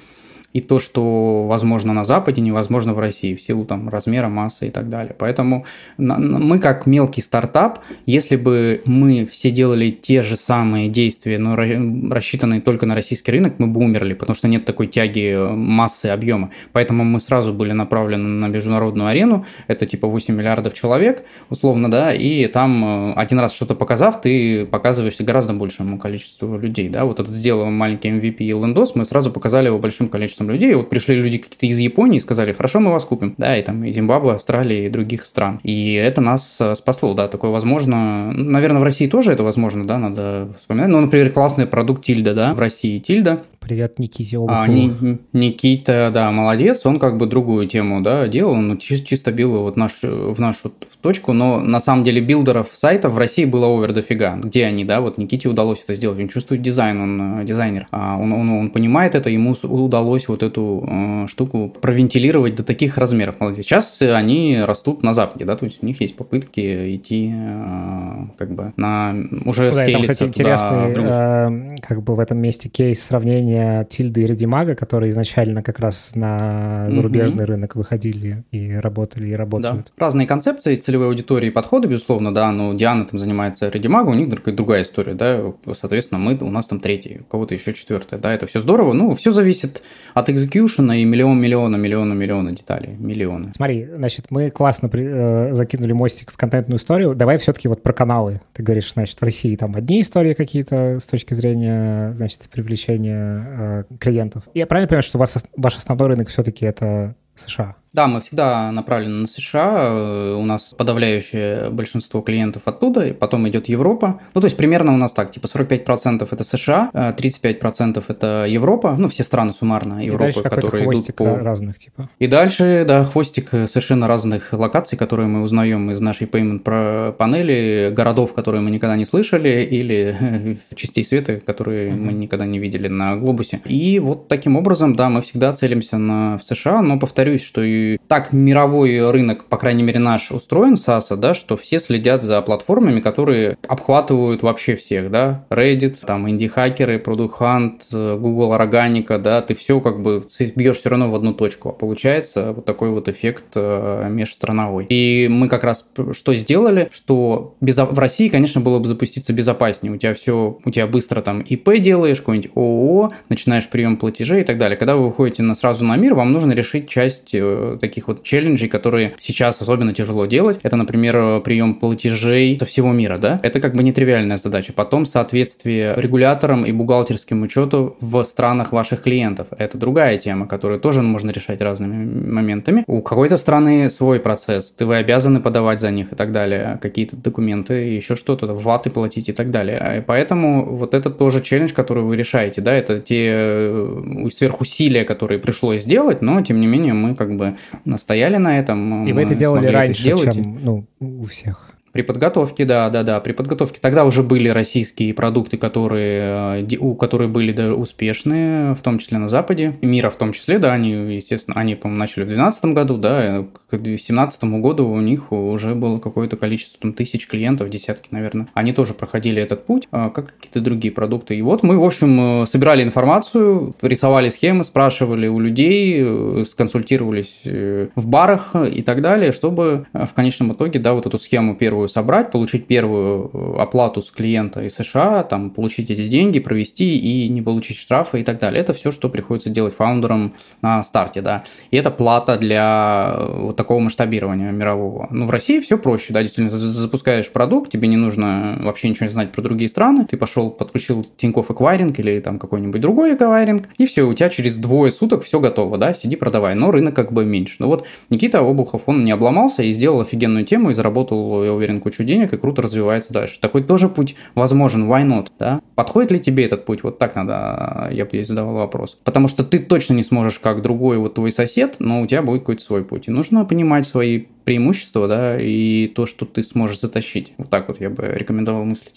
и то, что возможно на Западе, невозможно в России в силу там размера, массы и так далее. Поэтому мы как мелкий стартап, если бы мы все делали те же самые действия, но рассчитанные только на российский рынок, мы бы умерли, потому что нет такой тяги э, массы, объема. Поэтому мы сразу были направлены на международную арену, это типа 8 миллиардов человек, условно, да, и там э, один раз что-то показав, ты показываешься гораздо большему количеству людей, да, вот этот сделал маленький MVP лендос, мы сразу показали его большим количеством количеством людей. Вот пришли люди какие-то из Японии и сказали, хорошо, мы вас купим. Да, и там и Зимбабве, Австралии и других стран. И это нас э, спасло, да, такое возможно. Наверное, в России тоже это возможно, да, надо вспоминать. Ну, например, классный продукт Тильда, да, в России Тильда. Привет, Никите Обухову. А, Ни, Никита, да, молодец, он как бы другую тему, да, делал, он чисто, чисто бил вот наш, в нашу в точку, но на самом деле билдеров сайтов в России было over дофига. Где они, да, вот Никите удалось это сделать, он чувствует дизайн, он э, дизайнер, а он, он, он понимает это, ему удалось вот эту э, штуку провентилировать до таких размеров. Молодец. Сейчас они растут на Западе, да, то есть у них есть попытки идти э, как бы на уже да, там, кстати, интересный э, как бы в этом месте кейс сравнения компания Тильда и Редимага, которые изначально как раз на зарубежный угу. рынок выходили и работали, и работают. Да. Разные концепции, целевой аудитории и подходы, безусловно, да, но Диана там занимается Редимага, у них другая история, да, соответственно, мы, у нас там третий, у кого-то еще четвертая, да, это все здорово, ну, все зависит от экзекьюшена и миллион миллиона, миллиона, миллиона деталей, миллионы. Смотри, значит, мы классно при, э, закинули мостик в контентную историю, давай все-таки вот про каналы. Ты говоришь, значит, в России там одни истории какие-то с точки зрения, значит, привлечения э, клиентов. Я правильно понимаю, что у вас ваш основной рынок все-таки это США? Да, мы всегда направлены на США. У нас подавляющее большинство клиентов оттуда, и потом идет Европа. Ну, то есть примерно у нас так, типа 45% это США, 35% это Европа, ну, все страны суммарно Европы, которые идут по... разных типа. И дальше, да, хвостик совершенно разных локаций, которые мы узнаем из нашей payment панели, городов, которые мы никогда не слышали, или частей света, которые mm-hmm. мы никогда не видели на глобусе. И вот таким образом, да, мы всегда целимся на США, но повторюсь, что и так мировой рынок, по крайней мере наш, устроен SaaS, да, что все следят за платформами, которые обхватывают вообще всех, да, Reddit, там, инди-хакеры, Product Hunt, Google Органика, да, ты все как бы бьешь все равно в одну точку, а получается вот такой вот эффект э, межстрановой. И мы как раз что сделали, что безо... в России, конечно, было бы запуститься безопаснее, у тебя все, у тебя быстро там ИП делаешь, какой-нибудь ООО, начинаешь прием платежей и так далее. Когда вы выходите на, сразу на мир, вам нужно решить часть э, таких вот челленджей, которые сейчас особенно тяжело делать. Это, например, прием платежей со всего мира, да? Это как бы нетривиальная задача. Потом соответствие регуляторам и бухгалтерским учету в странах ваших клиентов. Это другая тема, которую тоже можно решать разными моментами. У какой-то страны свой процесс, ты вы обязаны подавать за них и так далее, какие-то документы, еще что-то, ваты платить и так далее. И поэтому вот это тоже челлендж, который вы решаете, да, это те э, сверхусилия, которые пришлось сделать, но тем не менее мы как бы настояли на этом. И вы это делали раньше, это чем ну, у всех. При подготовке, да, да, да, при подготовке. Тогда уже были российские продукты, которые, э, у которые были да, успешные, в том числе на Западе, мира в том числе, да, они, естественно, они, по-моему, начали в 2012 году, да, к 2017 году у них уже было какое-то количество, там, тысяч клиентов, десятки, наверное. Они тоже проходили этот путь, а, как какие-то другие продукты. И вот мы, в общем, э, собирали информацию, рисовали схемы, спрашивали у людей, э, консультировались в барах и так далее, чтобы в конечном итоге, да, вот эту схему первую первую собрать, получить первую э, оплату с клиента из США, там, получить эти деньги, провести и не получить штрафы и так далее. Это все, что приходится делать фаундерам на старте, да. И это плата для э, вот такого масштабирования мирового. Ну, в России все проще, да, действительно, запускаешь продукт, тебе не нужно вообще ничего не знать про другие страны, ты пошел, подключил Тинькофф Эквайринг или там какой-нибудь другой эквайринг, и все, у тебя через двое суток все готово, да, сиди продавай, но рынок как бы меньше. Ну вот Никита Обухов, он не обломался и сделал офигенную тему и заработал, я уверен, уверен, кучу денег и круто развивается дальше. Такой тоже путь возможен, why not, да? Подходит ли тебе этот путь? Вот так надо, я бы здесь задавал вопрос. Потому что ты точно не сможешь, как другой вот твой сосед, но у тебя будет какой-то свой путь. И нужно понимать свои преимущества, да, и то, что ты сможешь затащить. Вот так вот я бы рекомендовал мыслить.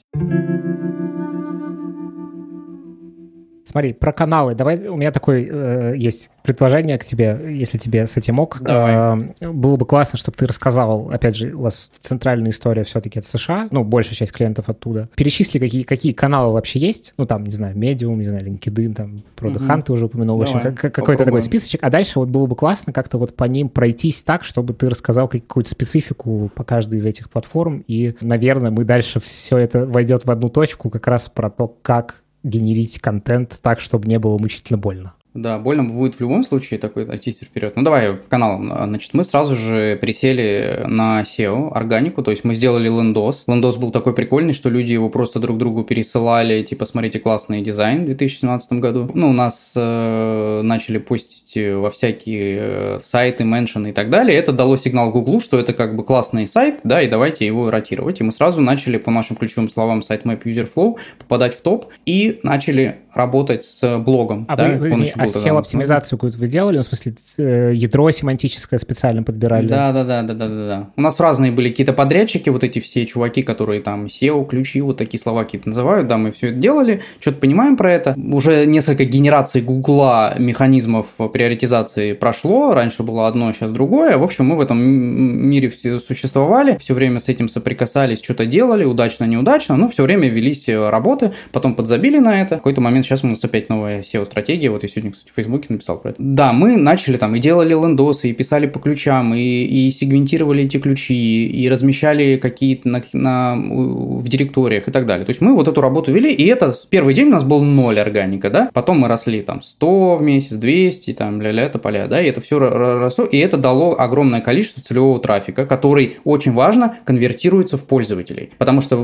Смотри, про каналы. Давай, у меня такое э, есть предложение к тебе, если тебе с этим. Давай. Э, было бы классно, чтобы ты рассказал, опять же, у вас центральная история все-таки это США, ну, большая часть клиентов оттуда. Перечисли, какие, какие каналы вообще есть, ну, там, не знаю, Medium, не знаю, LinkedIn, там, Product угу. Hunt ты уже упомянул, Давай, в общем, как, какой-то такой списочек. А дальше вот было бы классно как-то вот по ним пройтись так, чтобы ты рассказал какую-то специфику по каждой из этих платформ, и, наверное, мы дальше все это войдет в одну точку как раз про то, как генерить контент так, чтобы не было мучительно больно. Да, больно будет в любом случае такой идти вперед. Ну давай каналом. Значит, мы сразу же присели на SEO, органику, то есть мы сделали лендос. Лендос был такой прикольный, что люди его просто друг другу пересылали, типа, смотрите, классный дизайн в 2017 году. Ну, у нас э, начали постить во всякие э, сайты, меншины и так далее. Это дало сигнал Гуглу, что это как бы классный сайт, да, и давайте его ротировать. И мы сразу начали по нашим ключевым словам сайт Map User Flow попадать в топ и начали работать с блогом. А да? вы, а SEO-оптимизацию какую-то вы делали? Ну, в смысле, э, ядро семантическое специально подбирали? Да, да, да, да, да, да, да. У нас разные были какие-то подрядчики, вот эти все чуваки, которые там SEO, ключи, вот такие слова какие-то называют, да, мы все это делали, что-то понимаем про это. Уже несколько генераций Гугла механизмов приоритизации прошло, раньше было одно, сейчас другое. В общем, мы в этом мире существовали, все время с этим соприкасались, что-то делали, удачно, неудачно, но все время велись работы, потом подзабили на это. В какой-то момент сейчас у нас опять новая SEO-стратегия, вот я сегодня, кстати, в Фейсбуке написал про это. Да, мы начали там и делали лендосы, и писали по ключам, и, и сегментировали эти ключи, и размещали какие-то на, на, в директориях и так далее. То есть мы вот эту работу вели, и это первый день у нас был ноль органика, да, потом мы росли там 100 в месяц, 200, там ля-ля, поля, да, и это все росло, и это дало огромное количество целевого трафика, который очень важно конвертируется в пользователей. Потому что,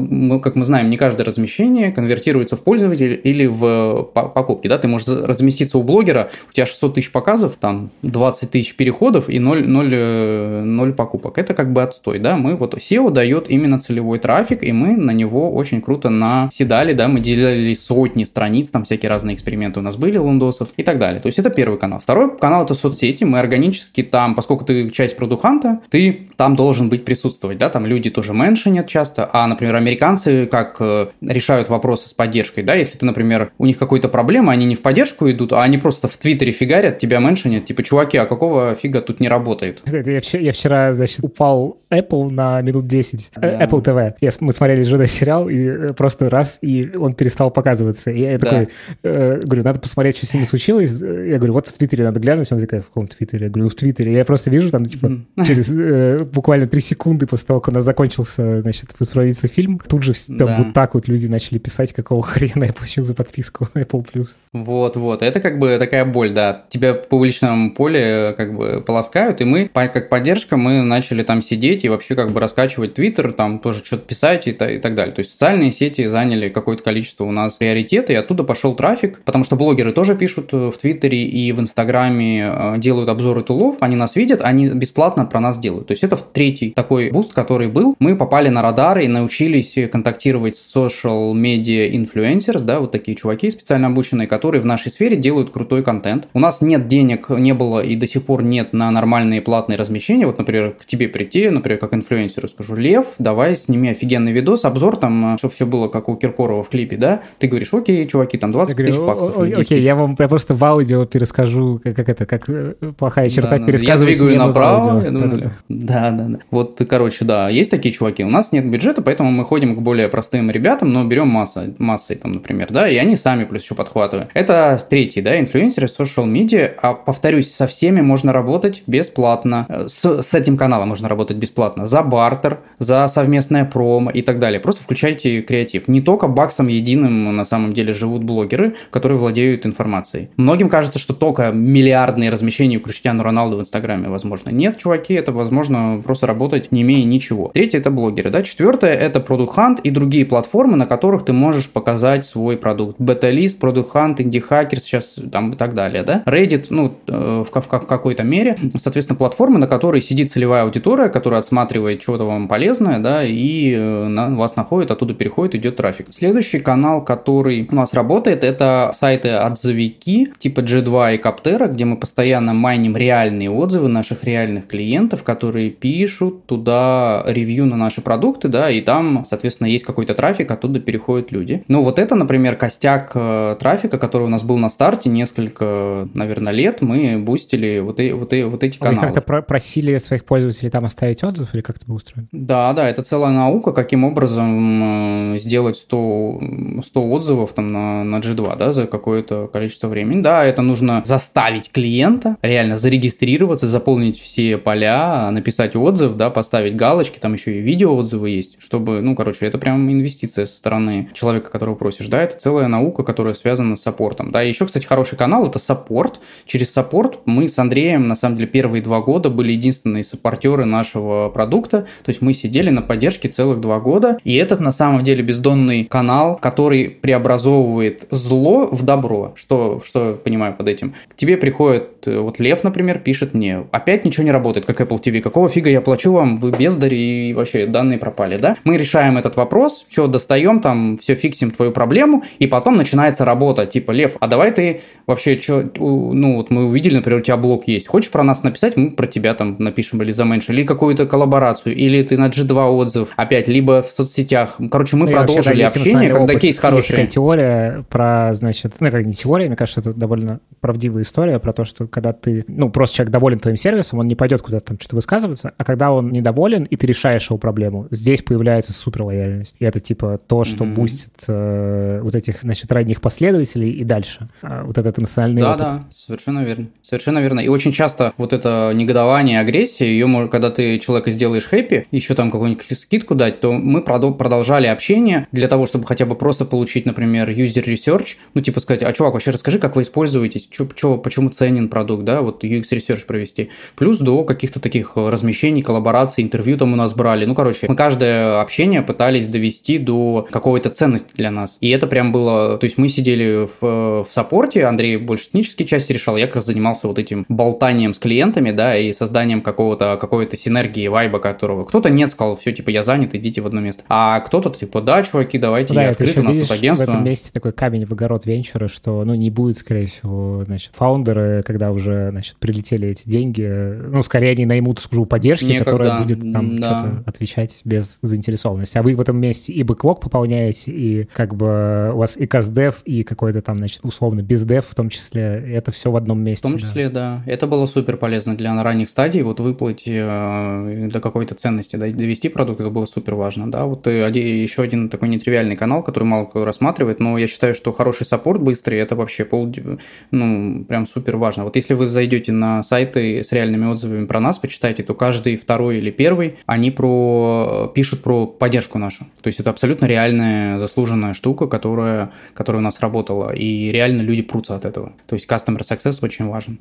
как мы знаем, не каждое размещение конвертируется в пользователя или в покупки, да, ты можешь разместиться у блогера, у тебя 600 тысяч показов, там 20 тысяч переходов и 0, 0, 0 покупок. Это как бы отстой, да, мы вот SEO дает именно целевой трафик, и мы на него очень круто наседали, да, мы делали сотни страниц, там всякие разные эксперименты у нас были, лондосов и так далее. То есть это первый канал. Второй канал это соцсети, мы органически там, поскольку ты часть продуханта, ты там должен быть присутствовать, да, там люди тоже меншинят часто, а, например, американцы как э, решают вопросы с поддержкой, да, если ты, например, у них какой-то проблема, они не в поддержку идут, а они просто в Твиттере фигарят, тебя меншинят, типа, чуваки, а какого фига тут не работает? Я вчера, я вчера значит, упал Apple на минут 10. Э, да. Apple TV. Я, мы смотрели с женой сериал, и э, просто раз, и он перестал показываться. И я да. такой, э, говорю, надо посмотреть, что с ними случилось. Я говорю, вот в Твиттере надо глянуть. Он такая, в каком Твиттере? Я говорю, «Ну, в Твиттере. Я просто вижу там, типа, через э, буквально три секунды после того, как у нас закончился, значит, воспроизводиться фильм, тут же там да. вот так вот люди начали писать, какого хрена я плачу за подписку Apple+. Вот, вот. Это как бы такая боль, да. Тебя по уличному поле как бы полоскают, и мы, как поддержка, мы начали там сидеть и вообще как бы раскачивать Твиттер, там тоже что-то писать и, и так далее. То есть социальные сети заняли какое-то количество у нас приоритета, и оттуда пошел трафик, потому что блогеры тоже пишут в Твиттере и в Инстаграме, э, делают обзоры тулов, они нас видят, они бесплатно про нас делают. То есть это в третий такой буст, который был. Мы попали на радар и научились контактировать с social media influencers, да, вот такие чуваки специально обученные, которые в нашей сфере делают крутой контент. У нас нет денег, не было и до сих пор нет на нормальные платные размещения. Вот, например, к тебе прийти, например, как инфлюенсеру скажу, Лев, давай сними офигенный видос, обзор там, чтобы все было как у Киркорова в клипе, да? Ты говоришь, окей, чуваки, там 20 говорю, тысяч баксов. Окей, окей, я вам я просто в аудио перескажу, как, как это, как э, плохая черта да, пересказывать. Я двигаю направо. Я думаю, да, да, да. Вот, короче, да, есть такие чуваки. У нас нет бюджета, поэтому мы ходим к более простым ребятам, но берем масса, массой, там, например, да, и они сами плюс еще подхватывают. Это третий, да, инфлюенсеры, social media. А повторюсь, со всеми можно работать бесплатно. С, с этим каналом можно работать бесплатно. За бартер, за совместное промо и так далее. Просто включайте креатив. Не только баксом единым на самом деле живут блогеры, которые владеют информацией. Многим кажется, что только миллиардные размещения у Криштиану Роналду в Инстаграме возможно. Нет, чуваки, это возможно просто работать не имея ничего. Третье – это блогеры, да. Четвертое – это Product Hunt и другие платформы, на которых ты можешь показать свой продукт. Бета-лист, Product Hunt, Indie Hackers, сейчас там и так далее, да. Reddit, ну, э, в, в, в какой-то мере. Соответственно, платформы, на которой сидит целевая аудитория, которая отсматривает что-то вам полезное, да, и э, на, вас находит, оттуда переходит, идет трафик. Следующий канал, который у нас работает, это сайты отзывики типа G2 и Captera, где мы постоянно майним реальные отзывы наших реальных клиентов, которые пишут туда ревью на наши продукты, да, и там, соответственно, есть какой-то трафик, оттуда переходят люди. Ну, вот это, например, костяк трафика, который у нас был на старте несколько, наверное, лет, мы бустили вот, и, вот, и, вот эти каналы. Вы как-то просили своих пользователей там оставить отзыв или как это было устроено? Да, да, это целая наука, каким образом э, сделать 100, 100 отзывов там на, на G2, да, за какое-то количество времени. Да, это нужно заставить клиента реально зарегистрироваться, заполнить все поля, написать отзыв, да, поставить галочки, там еще и видео отзывы есть, чтобы, ну, короче, это прям инвестиция со стороны человека, которого просишь, да, это целая наука, которая связана с саппортом. Да, еще, кстати, хороший канал – это саппорт. Через саппорт мы с Андреем, на самом деле, первые два года были единственные саппортеры нашего продукта. То есть мы сидели на поддержке целых два года. И этот, на самом деле, бездонный канал, который преобразовывает зло в добро. Что, что я понимаю под этим? К тебе приходит, э, вот Лев, например, пишет мне, опять ничего не работает, как Apple TV, какого фига я плачу вам, вы бездари и вообще данные пропали, да? Мы решаем этот вопрос, все, достаем там, все фиксим твою проблему, и потом начинается работа, типа, Лев, а давай ты вообще, что, ну вот мы увидели, например, у тебя блог есть, хочешь про нас написать, мы про тебя там напишем или заменшим, или какую-то коллаборацию, или ты на G2 отзыв, опять, либо в соцсетях. Короче, мы ну, продолжили общение, когда опыт. кейс хороший. Есть такая теория про, значит, ну, как не теория, мне кажется, это довольно правдивая история про то, что когда ты, ну, просто человек доволен твоим сервисом, он не пойдет куда-то там что-то высказываться, а когда он недоволен, и ты решаешь его проблему, здесь появляется супер лояльность. И это типа то, что mm-hmm. бустит э, вот этих, значит, ранних последователей и дальше. Э, вот этот эмоциональный да, опыт. Да, да, совершенно верно. Совершенно верно. И очень часто вот это негодование, агрессия, ее, когда ты человека сделаешь хэппи, еще там какую-нибудь скидку дать, то мы продолжали общение для того, чтобы хотя бы просто получить, например, user research, ну, типа сказать, а, чувак, вообще расскажи, как вы используетесь, чё, чё, почему ценен продукт, да, вот UX research провести. Плюс до каких-то таких размещений, коллабораций, интервью там у нас брали. Ну, короче, мы каждое общение пытались довести до какой-то ценности для нас. И это прям было, то есть мы сидели в, в саппорте, Андрей больше технические части решал, я как раз занимался вот этим болтанием с клиентами, да, и созданием какого-то, какой-то синергии, вайба, которого кто-то нет, сказал, все, типа, я занят, идите в одно место. А кто-то, типа, да, чуваки, давайте, да, я открыт, у нас видишь, тут агентство. в этом месте такой камень в огород венчура, что, ну, не будет, скорее всего, значит, фаундеры, когда уже, значит, прилетели эти деньги, ну, скорее они наймут службу поддержки, Некогда. которая будет там да. что-то отвечать без заинтересованности. А вы в этом месте и бэклог пополняете, и как бы у вас и каздев, и какой-то там, значит, условно, бездев в том числе, это все в одном месте. В том числе, да. да. Это было супер полезно для ранних стадий, вот выплыть э, до какой-то ценности, да, довести продукт, это было супер важно, да. Вот э, один, еще один такой нетривиальный канал, который мало кто рассматривает, но я считаю, что хороший саппорт быстрый, это вообще пол, ну, прям супер важно. Вот если вы зайдете на сайты с реальными отзывами про нас, почитайте, то каждый второй или первый, они про пишут про поддержку нашу. То есть это абсолютно реальная, заслуженная штука, которая, которая у нас работала, и реально люди прутся от этого. То есть customer success очень важен.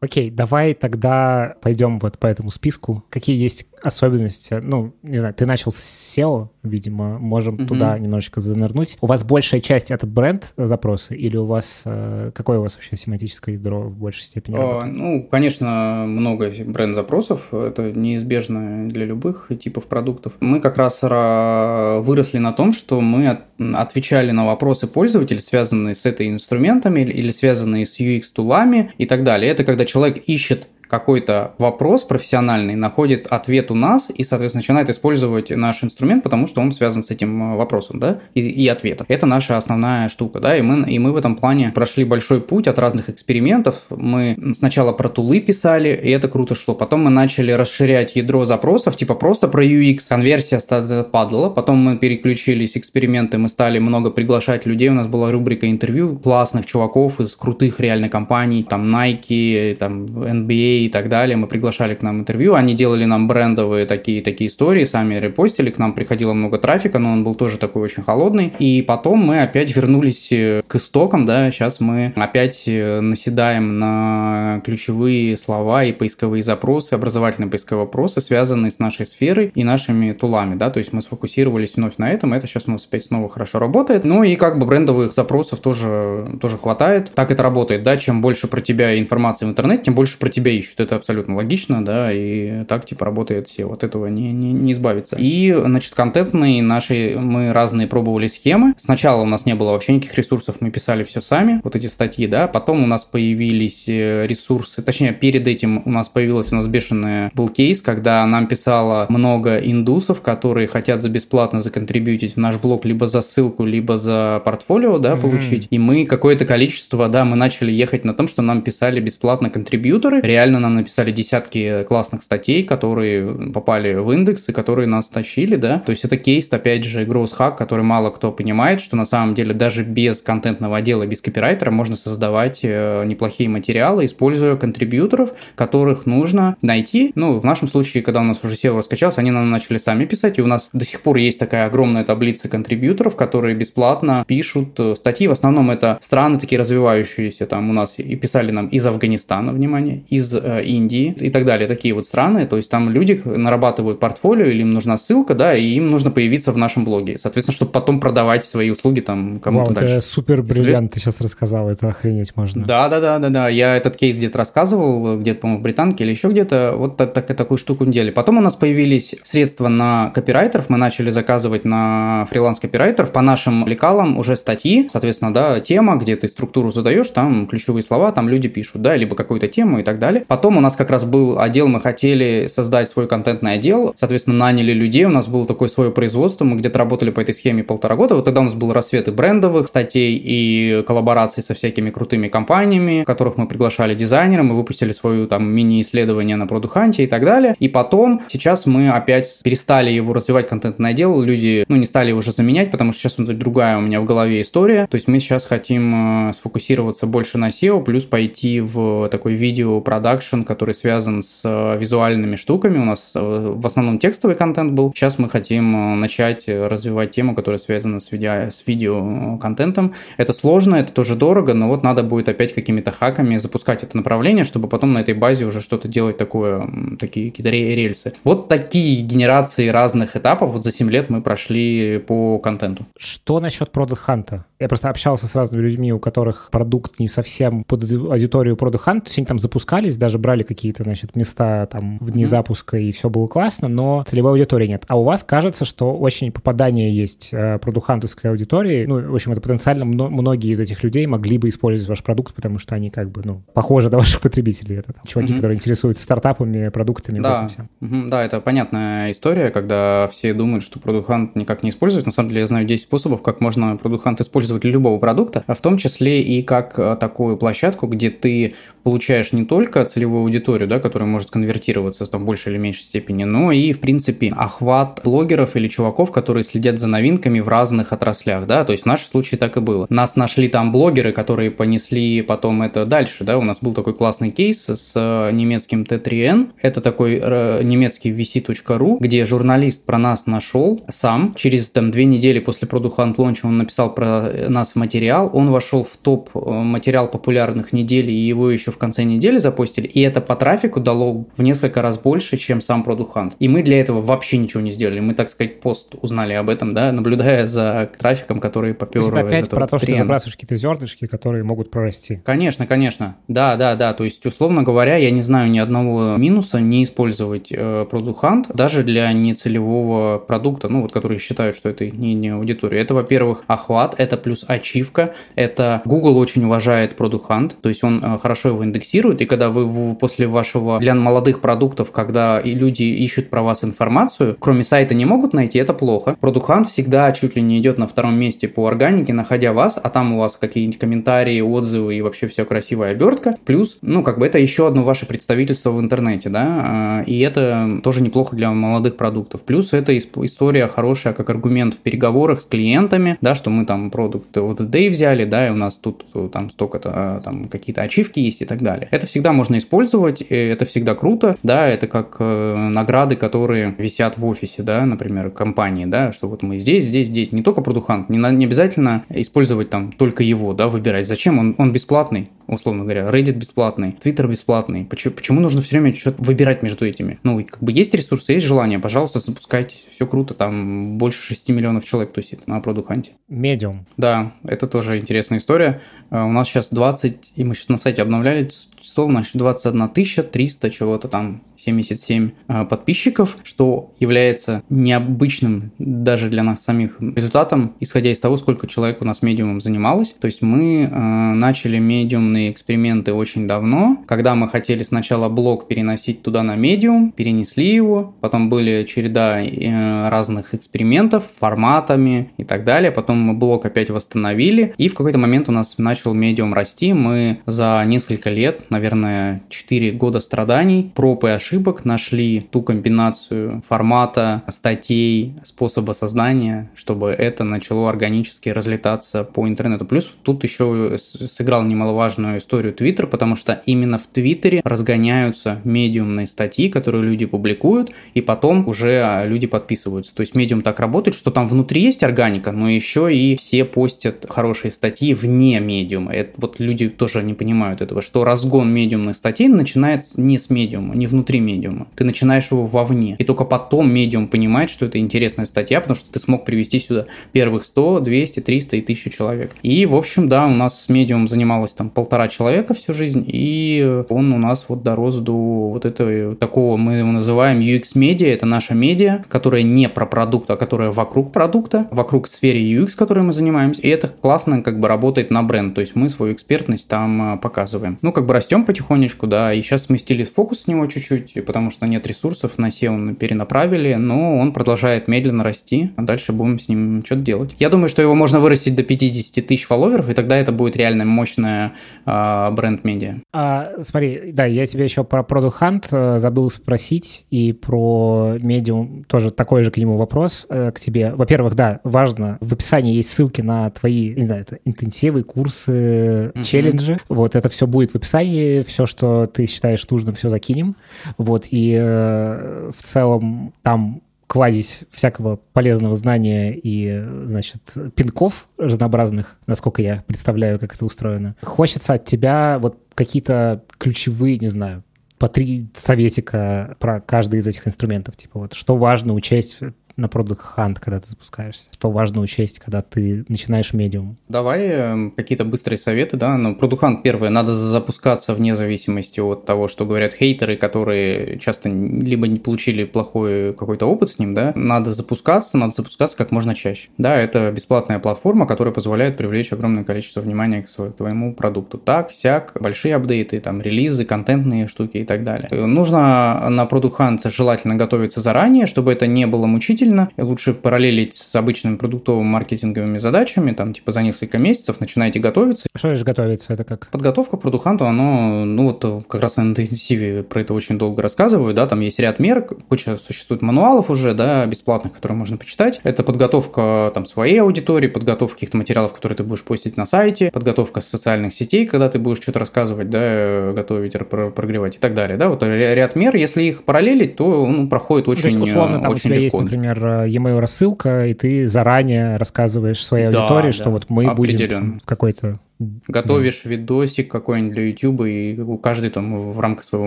Окей, давай тогда пойдем вот по этому списку. Какие есть особенности? Ну, не знаю, ты начал с SEO, видимо, можем mm-hmm. туда немножечко занырнуть. У вас большая часть — это бренд запросы или у вас... Э, какое у вас вообще семантическое ядро в большей степени О, Ну, конечно, много бренд-запросов. Это неизбежно для любых типов продуктов. Мы как раз выросли на том, что мы отвечали на вопросы пользователей, связанные с этой инструментами или связанные с UX-тулами и так далее. Это когда человек ищет какой-то вопрос профессиональный, находит ответ у нас и, соответственно, начинает использовать наш инструмент, потому что он связан с этим э, вопросом, да, и, и ответом. Это наша основная штука, да, и мы, и мы в этом плане прошли большой путь от разных экспериментов. Мы сначала про тулы писали, и это круто шло. Потом мы начали расширять ядро запросов, типа просто про UX. Конверсия падала, потом мы переключились эксперименты, мы стали много приглашать людей, у нас была рубрика интервью классных чуваков из крутых реально компаний, там Nike, там NBA, и так далее. Мы приглашали к нам интервью, они делали нам брендовые такие, такие истории, сами репостили, к нам приходило много трафика, но он был тоже такой очень холодный. И потом мы опять вернулись э, к истокам, да, сейчас мы опять э, наседаем на ключевые слова и поисковые запросы, образовательные поисковые вопросы, связанные с нашей сферой и нашими тулами, да, то есть мы сфокусировались вновь на этом, это сейчас у нас опять снова хорошо работает. Ну и как бы брендовых запросов тоже, тоже хватает. Так это работает, да, чем больше про тебя информации в интернете, тем больше про тебя ищут. Это абсолютно логично, да, и так типа работает все. Вот этого не, не, не избавиться. И, значит, контентные наши, мы разные пробовали схемы. Сначала у нас не было вообще никаких ресурсов, мы писали все сами, вот эти статьи, да. Потом у нас появились э, ресурсы, точнее, перед этим у нас появилась у нас бешеный был кейс, когда нам писало много индусов, которые хотят за бесплатно законтрибьютить в наш блог либо за ссылку, либо за портфолио, да, mm-hmm. получить. И мы какое-то количество, да, мы начали ехать на том, что нам писали бесплатно контрибьюторы, реально реально нам написали десятки классных статей, которые попали в индекс и которые нас тащили, да. То есть это кейс, опять же, Growth Hack, который мало кто понимает, что на самом деле даже без контентного отдела, без копирайтера можно создавать э, неплохие материалы, используя контрибьюторов, которых нужно найти. Ну, в нашем случае, когда у нас уже SEO раскачался, они нам начали сами писать, и у нас до сих пор есть такая огромная таблица контрибьюторов, которые бесплатно пишут э, статьи. В основном это страны такие развивающиеся, там у нас и писали нам из Афганистана, внимание, из Индии и так далее, такие вот страны. То есть там люди нарабатывают портфолио, или им нужна ссылка, да, и им нужно появиться в нашем блоге. Соответственно, чтобы потом продавать свои услуги там кому-то Вау, дальше. Супер бриллиант, ты сейчас рассказал, это охренеть можно. Да, да, да, да, да. Я этот кейс где-то рассказывал, где-то, по-моему, в Британке или еще где-то. Вот так, так, такую штуку делали. Потом у нас появились средства на копирайтеров. Мы начали заказывать на фриланс-копирайтеров по нашим лекалам уже статьи. Соответственно, да, тема, где ты структуру задаешь, там ключевые слова, там люди пишут, да, либо какую-то тему и так далее. Потом у нас как раз был отдел, мы хотели создать свой контентный отдел. Соответственно, наняли людей, у нас было такое свое производство, мы где-то работали по этой схеме полтора года. Вот тогда у нас был рассвет и брендовых статей, и коллабораций со всякими крутыми компаниями, которых мы приглашали дизайнеры, мы выпустили свою там мини-исследование на продуханте и так далее. И потом сейчас мы опять перестали его развивать контентный отдел, люди, ну, не стали уже заменять, потому что сейчас другая у меня в голове история. То есть мы сейчас хотим э, сфокусироваться больше на SEO, плюс пойти в такой видео-продакшн, который связан с э, визуальными штуками. У нас э, в основном текстовый контент был. Сейчас мы хотим начать развивать тему, которая связана с, видео, с видео-контентом. Это сложно, это тоже дорого, но вот надо будет опять какими-то хаками запускать это направление, чтобы потом на этой базе уже что-то делать такое, такие какие-то рельсы. Вот такие генерации разных этапов вот за 7 лет мы прошли по контенту. Что насчет Product Hunt? Я просто общался с разными людьми, у которых продукт не совсем под аудиторию Product Hunt, то есть они там запускались, даже брали какие-то, значит, места там в дни mm-hmm. запуска, и все было классно, но целевой аудитории нет. А у вас кажется, что очень попадание есть э, продухантовской аудитории. Ну, в общем, это потенциально многие из этих людей могли бы использовать ваш продукт, потому что они как бы, ну, похожи на ваших потребителей. Это там, чуваки, mm-hmm. которые интересуются стартапами, продуктами, да. всем. Mm-hmm. Да, это понятная история, когда все думают, что Hunt никак не используют. На самом деле я знаю 10 способов, как можно Hunt использовать для любого продукта, а в том числе и как э, такую площадку, где ты получаешь не только целевую аудиторию, да, которая может конвертироваться там, в большей или меньшей степени, но и, в принципе, охват блогеров или чуваков, которые следят за новинками в разных отраслях, да, то есть в нашем случае так и было. Нас нашли там блогеры, которые понесли потом это дальше, да, у нас был такой классный кейс с э, немецким T3N, это такой э, немецкий vc.ru, где журналист про нас нашел сам, через там две недели после Product Hunt Launch он написал про нас материал, он вошел в топ э, материал популярных недель, и его еще в конце недели запустили, и это по трафику дало в несколько раз больше, чем сам Product Hunt. И мы для этого вообще ничего не сделали. Мы, так сказать, пост узнали об этом, да, наблюдая за трафиком, который попер то есть это опять про то, что ты забрасываешь какие-то зернышки, которые могут прорасти. Конечно, конечно. Да, да, да. То есть, условно говоря, я не знаю ни одного минуса не использовать э, Product Hunt даже для нецелевого продукта, ну, вот, которые считают, что это не, не аудитория. Это, во-первых, охват, это плюс ачивка, это Google очень уважает Product Hunt, то есть он э, хорошо его индексирует, и когда вы после вашего, для молодых продуктов, когда и люди ищут про вас информацию, кроме сайта не могут найти, это плохо. Product Hunt всегда чуть ли не идет на втором месте по органике, находя вас, а там у вас какие-нибудь комментарии, отзывы и вообще все красивая обертка. Плюс, ну, как бы это еще одно ваше представительство в интернете, да, а, и это тоже неплохо для молодых продуктов. Плюс это история хорошая как аргумент в переговорах с клиентами, да, что мы там продукт вот Day взяли, да, и у нас тут там столько-то, а, там какие-то ачивки есть и так далее. Это всегда можно использовать, это всегда круто, да, это как э, награды, которые висят в офисе, да, например, компании, да, что вот мы здесь, здесь, здесь, не только продухант, не, не обязательно использовать там только его, да, выбирать. Зачем? Он, он бесплатный, условно говоря, Reddit бесплатный, Twitter бесплатный. Почему, почему нужно все время что-то выбирать между этими? Ну, как бы есть ресурсы, есть желание, пожалуйста, запускайтесь, все круто, там больше 6 миллионов человек тусит на продуханте. Медиум. Да, это тоже интересная история. Э, у нас сейчас 20, и мы сейчас на сайте обновляли число, значит, 21 300 чего-то там 77 э, подписчиков, что является необычным даже для нас самих результатом, исходя из того, сколько человек у нас медиумом занималось. То есть мы э, начали медиумные эксперименты очень давно, когда мы хотели сначала блог переносить туда на медиум, перенесли его, потом были череда э, разных экспериментов форматами и так далее, потом мы блог опять восстановили, и в какой-то момент у нас начал медиум расти, мы за несколько лет, наверное, 4 года страданий, проб и ошибок нашли ту комбинацию формата, статей, способа создания, чтобы это начало органически разлетаться по интернету. Плюс тут еще сыграл немаловажную историю Twitter, потому что именно в Твиттере разгоняются медиумные статьи, которые люди публикуют, и потом уже а, люди подписываются. То есть медиум так работает, что там внутри есть органика, но еще и все постят хорошие статьи вне медиума. Это вот люди тоже не понимают этого, что разгон медиумных статей начинается не с медиума, не внутри медиума. Ты начинаешь его вовне. И только потом медиум понимает, что это интересная статья, потому что ты смог привести сюда первых 100, 200, 300 и 1000 человек. И, в общем, да, у нас с медиум занималось там полтора человека всю жизнь, и он у нас вот дорос до вот этого такого, мы его называем UX-медиа, это наша медиа, которая не про продукт, а которая вокруг продукта, вокруг сферы UX, которой мы занимаемся, и это классно как бы работает на бренд, то есть мы свою экспертность там а, показываем. Ну, как бы растем потихонечку, да, и сейчас сместили фокус с него чуть-чуть, потому что нет ресурсов, на SEO перенаправили, но он продолжает медленно расти, а дальше будем с ним что-то делать. Я думаю, что его можно вырастить до 50 тысяч фолловеров, и тогда это будет реально мощная э, бренд-медиа. А, смотри, да, я тебе еще про Product Hunt э, забыл спросить, и про медиум тоже такой же к нему вопрос э, к тебе. Во-первых, да, важно, в описании есть ссылки на твои, не знаю, это интенсивы, курсы, mm-hmm. челленджи. Вот это все будет в описании, все, что ты считаешь нужным, все закинем. Вот, и э, в целом там кладезь всякого полезного знания и, значит, пинков разнообразных, насколько я представляю, как это устроено. Хочется от тебя вот какие-то ключевые, не знаю, по три советика про каждый из этих инструментов. Типа вот что важно учесть на Product Hunt, когда ты запускаешься? Что важно учесть, когда ты начинаешь медиум? Давай эм, какие-то быстрые советы, да. Ну, Product Hunt, первое, надо запускаться вне зависимости от того, что говорят хейтеры, которые часто либо не получили плохой какой-то опыт с ним, да. Надо запускаться, надо запускаться как можно чаще. Да, это бесплатная платформа, которая позволяет привлечь огромное количество внимания к своему продукту. Так, сяк, большие апдейты, там, релизы, контентные штуки и так далее. Нужно на Product Hunt желательно готовиться заранее, чтобы это не было мучительно, длительно, лучше параллелить с обычными продуктовыми маркетинговыми задачами, там, типа, за несколько месяцев начинаете готовиться. Что же готовиться? Это как? Подготовка к продуханту, оно, ну, вот как раз на интенсиве про это очень долго рассказываю, да, там есть ряд мер, куча существует мануалов уже, да, бесплатных, которые можно почитать. Это подготовка, там, своей аудитории, подготовка каких-то материалов, которые ты будешь постить на сайте, подготовка социальных сетей, когда ты будешь что-то рассказывать, да, готовить, прогревать и так далее, да, вот ряд мер, если их параллелить, то ну, проходит очень, то есть, условно, там очень у тебя легко. есть, например, например, e-mail рассылка, и ты заранее рассказываешь своей да, аудитории, да, что вот мы будем в какой-то Готовишь да. видосик какой-нибудь для YouTube, и каждый там в рамках своего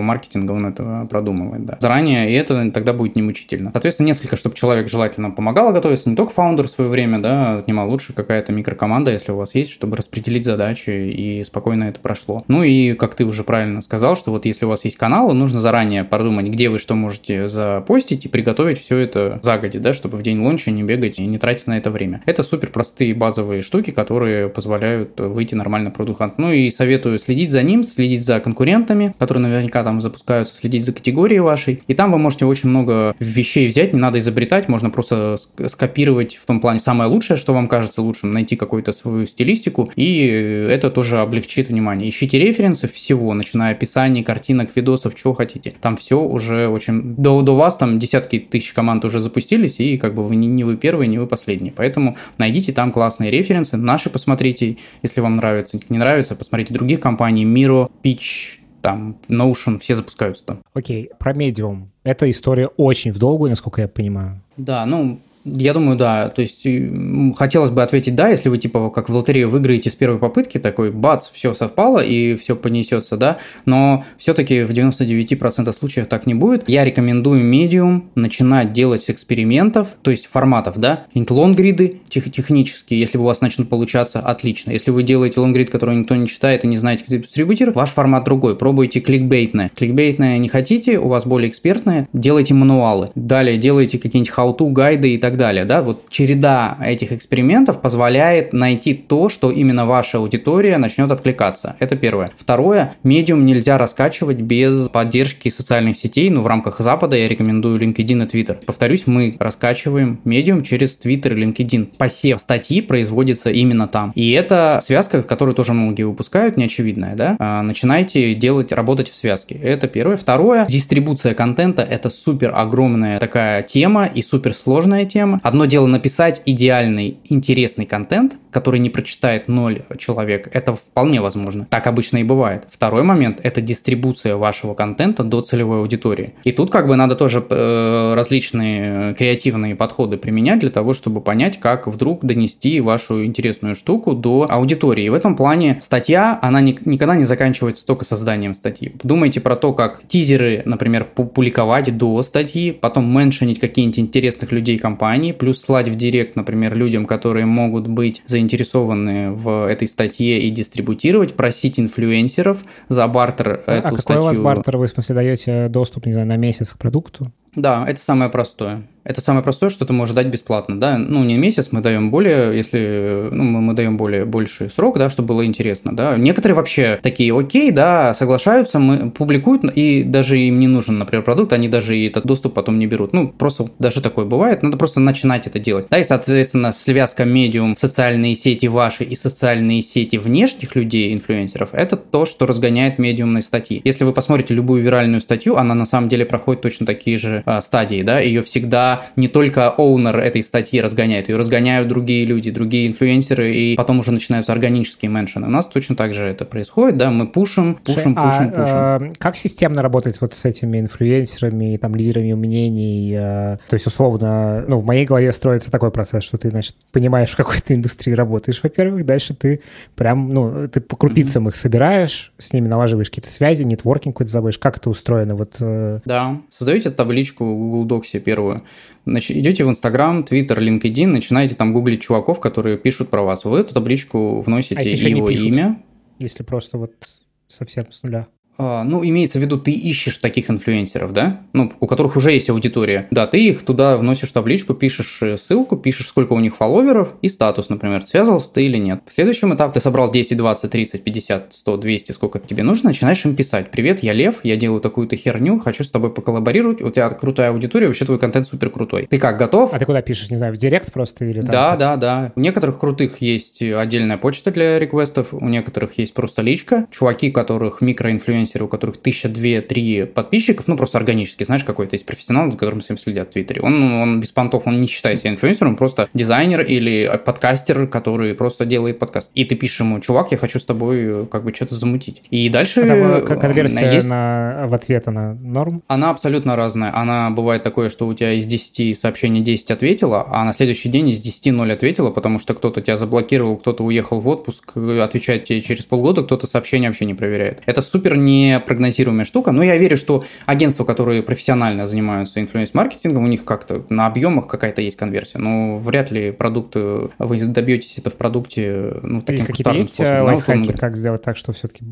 маркетинга он это продумывает, да. Заранее, и это тогда будет не мучительно. Соответственно, несколько, чтобы человек желательно помогал готовиться, не только фаундер в свое время, да, отнимал лучше какая-то микрокоманда, если у вас есть, чтобы распределить задачи, и спокойно это прошло. Ну и, как ты уже правильно сказал, что вот если у вас есть каналы, нужно заранее продумать, где вы что можете запостить, и приготовить все это загоди, да, чтобы в день лонча не бегать и не тратить на это время. Это супер простые базовые штуки, которые позволяют выйти нормально продукт Ну и советую следить за ним, следить за конкурентами, которые наверняка там запускаются, следить за категорией вашей. И там вы можете очень много вещей взять, не надо изобретать, можно просто скопировать в том плане самое лучшее, что вам кажется лучшим, найти какую-то свою стилистику, и это тоже облегчит внимание. Ищите референсы всего, начиная описаний, картинок, видосов, чего хотите. Там все уже очень... До, до вас там десятки тысяч команд уже запустились, и как бы вы не, не вы первые, не вы последние. Поэтому найдите там классные референсы, наши посмотрите, если вам нравится нравится, не нравится, посмотрите других компаний, Miro, Pitch, там, Notion, все запускаются там. Окей, okay. про Medium. Эта история очень в долгую, насколько я понимаю. Да, ну, Я думаю, да. То есть хотелось бы ответить да, если вы типа как в лотерею выиграете с первой попытки, такой бац, все совпало и все понесется, да. Но все-таки в 99% случаев так не будет. Я рекомендую медиум начинать делать с экспериментов, то есть форматов, да. Лонгриды тех, технические, если у вас начнут получаться, отлично. Если вы делаете лонгрид, который никто не читает и не знаете, как дистрибутир, ваш формат другой. Пробуйте кликбейтное. Кликбейтное не хотите, у вас более экспертное, делайте мануалы. Далее делайте какие-нибудь how-to гайды и так далее, да. Вот череда этих экспериментов позволяет найти то, что именно ваша аудитория начнет откликаться. Это первое. Второе, медиум нельзя раскачивать без поддержки социальных сетей. Ну, в рамках Запада я рекомендую LinkedIn и Twitter. Повторюсь, мы раскачиваем медиум через Twitter и LinkedIn. Посев статьи производится именно там. И это связка, которую тоже многие выпускают, неочевидная, да. А, начинайте делать, работать в связке. Это первое. Второе, дистрибуция контента – это супер огромная такая тема и супер сложная тема. Одно дело написать идеальный, интересный контент, который не прочитает ноль человек. Это вполне возможно. Так обычно и бывает. Второй момент – это дистрибуция вашего контента до целевой аудитории. И тут как бы надо тоже э, различные креативные подходы применять для того, чтобы понять, как вдруг донести вашу интересную штуку до аудитории. И в этом плане статья, она ни, никогда не заканчивается только созданием статьи. Думайте про то, как тизеры, например, публиковать до статьи, потом меншинить какие-нибудь интересных людей компании, плюс слать в директ, например, людям, которые могут быть заинтересованы в этой статье и дистрибутировать, просить инфлюенсеров за бартер а, эту а какой статью. у вас бартер? Вы, в смысле, даете доступ, не знаю, на месяц к продукту? Да, это самое простое. Это самое простое, что ты можешь дать бесплатно, да, ну не месяц, мы даем более, если, ну мы, мы даем более больший срок, да, чтобы было интересно, да. Некоторые вообще такие, окей, да, соглашаются, мы публикуют, и даже им не нужен, например, продукт, они даже и этот доступ потом не берут. Ну просто даже такое бывает, надо просто начинать это делать, да, и соответственно связка медиум, социальные сети ваши и социальные сети внешних людей, инфлюенсеров, это то, что разгоняет медиумные статьи. Если вы посмотрите любую виральную статью, она на самом деле проходит точно такие же а, стадии, да, ее всегда не только оунер этой статьи разгоняет, ее разгоняют другие люди, другие инфлюенсеры, и потом уже начинаются органические меншины. У нас точно так же это происходит, да, мы пушим, пушим, а, пушим, пушим. Э, как системно работать вот с этими инфлюенсерами, там, лидерами мнений? Э, то есть, условно, ну, в моей голове строится такой процесс, что ты, значит, понимаешь, в какой ты индустрии работаешь, во-первых, дальше ты прям, ну, ты по крупицам mm-hmm. их собираешь, с ними налаживаешь какие-то связи, нетворкинг какой-то забываешь. Как это устроено? Вот, э... Да, создаете табличку в Google Docs первую, Значит, идете в Инстаграм, Твиттер, LinkedIn, начинаете там гуглить чуваков, которые пишут про вас. Вы эту табличку вносите а его имя. Если просто вот совсем с нуля. А, ну, имеется в виду, ты ищешь таких инфлюенсеров, да? Ну, у которых уже есть аудитория. Да, ты их туда вносишь табличку, пишешь э, ссылку, пишешь, сколько у них фолловеров и статус, например, связывался ты или нет. В следующем этапе ты собрал 10, 20, 30, 50, 100, 200, сколько тебе нужно, начинаешь им писать. Привет, я Лев, я делаю такую-то херню, хочу с тобой поколлаборировать, у тебя крутая аудитория, вообще твой контент супер крутой. Ты как, готов? А ты куда пишешь, не знаю, в директ просто или там? Да, да, да. У некоторых крутых есть отдельная почта для реквестов, у некоторых есть просто личка. Чуваки, которых микроинфлюенсеры, у которых тысяча две-три подписчиков, ну, просто органически, знаешь, какой-то есть профессионал, за которым всем следят в Твиттере. Он, он без понтов, он не считает себя инфлюенсером, он просто дизайнер или подкастер, который просто делает подкаст. И ты пишешь ему, чувак, я хочу с тобой как бы что-то замутить. И дальше... А конверсия есть... на, в ответ, она норм? Она абсолютно разная. Она бывает такое, что у тебя из 10 сообщений 10 ответила, а на следующий день из 10 0 ответила, потому что кто-то тебя заблокировал, кто-то уехал в отпуск, отвечает тебе через полгода, кто-то сообщение вообще не проверяет. Это супер не прогнозируемый штука. Но я верю, что агентства, которые профессионально занимаются инфлюенс-маркетингом, у них как-то на объемах какая-то есть конверсия. Но вряд ли продукты, вы добьетесь это в продукте ну, таким есть какие-то есть способом. лайфхаки, как сделать так, чтобы все-таки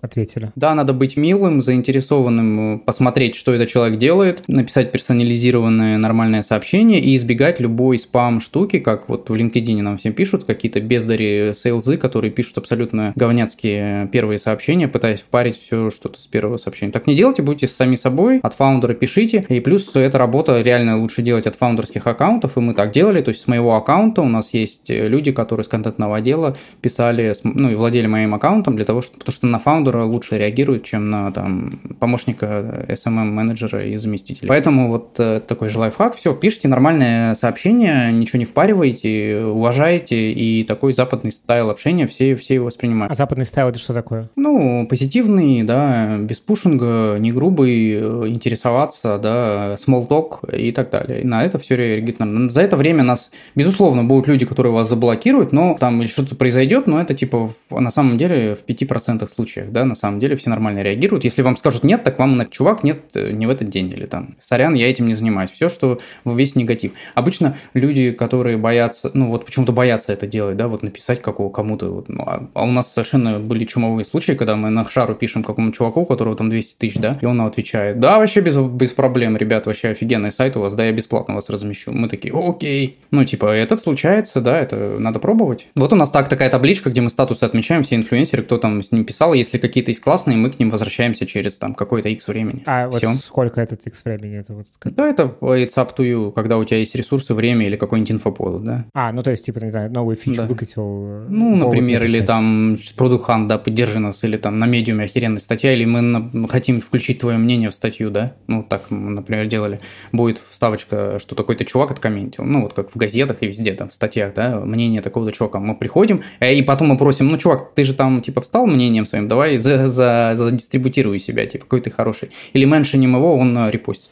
ответили. Да, надо быть милым, заинтересованным, посмотреть, что этот человек делает, написать персонализированное нормальное сообщение и избегать любой спам-штуки, как вот в LinkedIn нам всем пишут, какие-то бездари сейлзы, которые пишут абсолютно говняцкие первые сообщения, пытаясь впарить все что-то с первого сообщения. Так не делайте, будьте сами собой, от фаундера пишите, и плюс эта работа реально лучше делать от фаундерских аккаунтов, и мы так делали, то есть с моего аккаунта у нас есть люди, которые с контентного отдела писали, ну и владели моим аккаунтом для того, чтобы, потому что на фаундера фаундера лучше реагирует, чем на там, помощника SMM-менеджера и заместителя. Поэтому вот э, такой же лайфхак. Все, пишите нормальное сообщение, ничего не впаривайте, уважаете, и такой западный style общения все, все его воспринимают. А западный style это что такое? Ну, позитивный, да, без пушинга, не грубый, э, интересоваться, да, talk и так далее. И на это все реагирует. За это время нас, безусловно, будут люди, которые вас заблокируют, но там или что-то произойдет, но это типа на самом деле в 5% случаях, да, на самом деле все нормально реагируют. Если вам скажут нет, так вам, чувак, нет, э, не в этот день, или там, сорян, я этим не занимаюсь. Все, что весь негатив. Обычно люди, которые боятся, ну вот почему-то боятся это делать, да, вот написать какого кому-то, вот, ну, а, а у нас совершенно были чумовые случаи, когда мы на шару пишем какому-то чуваку, у которого там 200 тысяч, да, и он отвечает, да, вообще без, без проблем, ребят, вообще офигенный сайт у вас, да, я бесплатно вас размещу. Мы такие, окей. Ну, типа, это случается, да, это надо пробовать. Вот у нас так такая табличка, где мы статусы отмечаем, все инфлюенсеры, кто там с ним писал, если какие-то есть классные, мы к ним возвращаемся через там какой-то X времени. А Все. вот сколько этот X времени? Это вот... Да, это it's up to you, когда у тебя есть ресурсы, время или какой-нибудь инфоповод, да. А, ну то есть, типа, не знаю, новую фичу да. выкатил. Ну, например, или там Product Hunt, да, поддержи нас, или там на медиуме охеренная статья, или мы на... хотим включить твое мнение в статью, да, ну, так мы, например, делали. Будет вставочка, что такой-то чувак откомментил, ну, вот как в газетах и везде, там, в статьях, да, мнение такого-то чувака. Мы приходим, э, и потом мы просим, ну, чувак, ты же там, типа, встал мнением своим, давай за, за, задистрибутируй себя, типа, какой ты хороший. Или меншиним его, он э, репостит.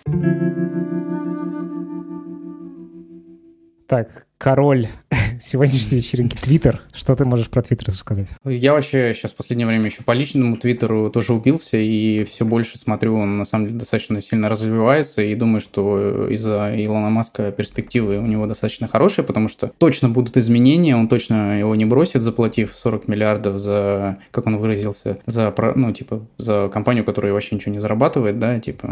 Так, король сегодняшней вечеринки Твиттер. Что ты можешь про Твиттер сказать? Я вообще сейчас в последнее время еще по личному Твиттеру тоже убился, и все больше смотрю, он на самом деле достаточно сильно развивается, и думаю, что из-за Илона Маска перспективы у него достаточно хорошие, потому что точно будут изменения, он точно его не бросит, заплатив 40 миллиардов за, как он выразился, за, ну, типа, за компанию, которая вообще ничего не зарабатывает, да, типа,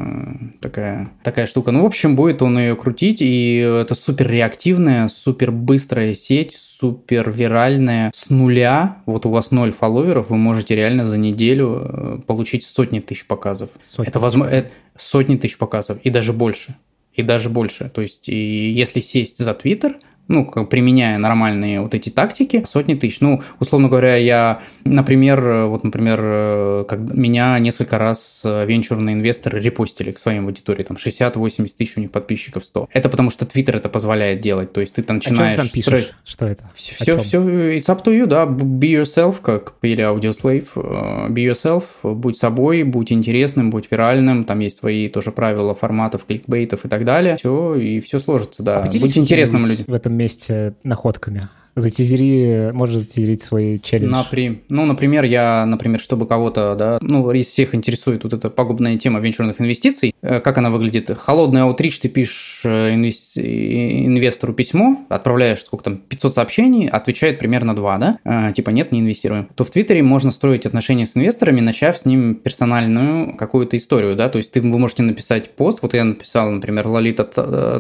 такая, такая штука. Ну, в общем, будет он ее крутить, и это супер реактивная, супер быстрая сеть, супер виральная с нуля. Вот у вас ноль фолловеров, вы можете реально за неделю э, получить сотни тысяч показов. Сотни. Это возможно это сотни тысяч показов и даже больше. И даже больше. То есть, и если сесть за Твиттер – ну, применяя нормальные вот эти тактики, сотни тысяч. Ну, условно говоря, я, например, вот, например, э, как меня несколько раз э, венчурные инвесторы репостили к своей аудитории, там 60-80 тысяч у них подписчиков 100. Это потому что Твиттер это позволяет делать, то есть ты там начинаешь... А что ты там пишешь? Что это? Все, все, все, it's up to you, да, be yourself, как пели Audioslave, э, be yourself, будь собой, будь интересным, будь виральным, там есть свои тоже правила форматов, кликбейтов и так далее, все, и все сложится, да, а будь интересным людям. В этом этом месте находками? Затизери, можешь затизерить свой челлендж. Например, ну, например, я, например, чтобы кого-то, да, ну, из всех интересует вот эта пагубная тема венчурных инвестиций, э, как она выглядит? Холодный аутрич, ты пишешь э, инвес... инвестору письмо, отправляешь сколько там, 500 сообщений, отвечает примерно 2, да, а, типа нет, не инвестируем. То в Твиттере можно строить отношения с инвесторами, начав с ним персональную какую-то историю, да, то есть ты, вы можете написать пост, вот я написал, например, Лолита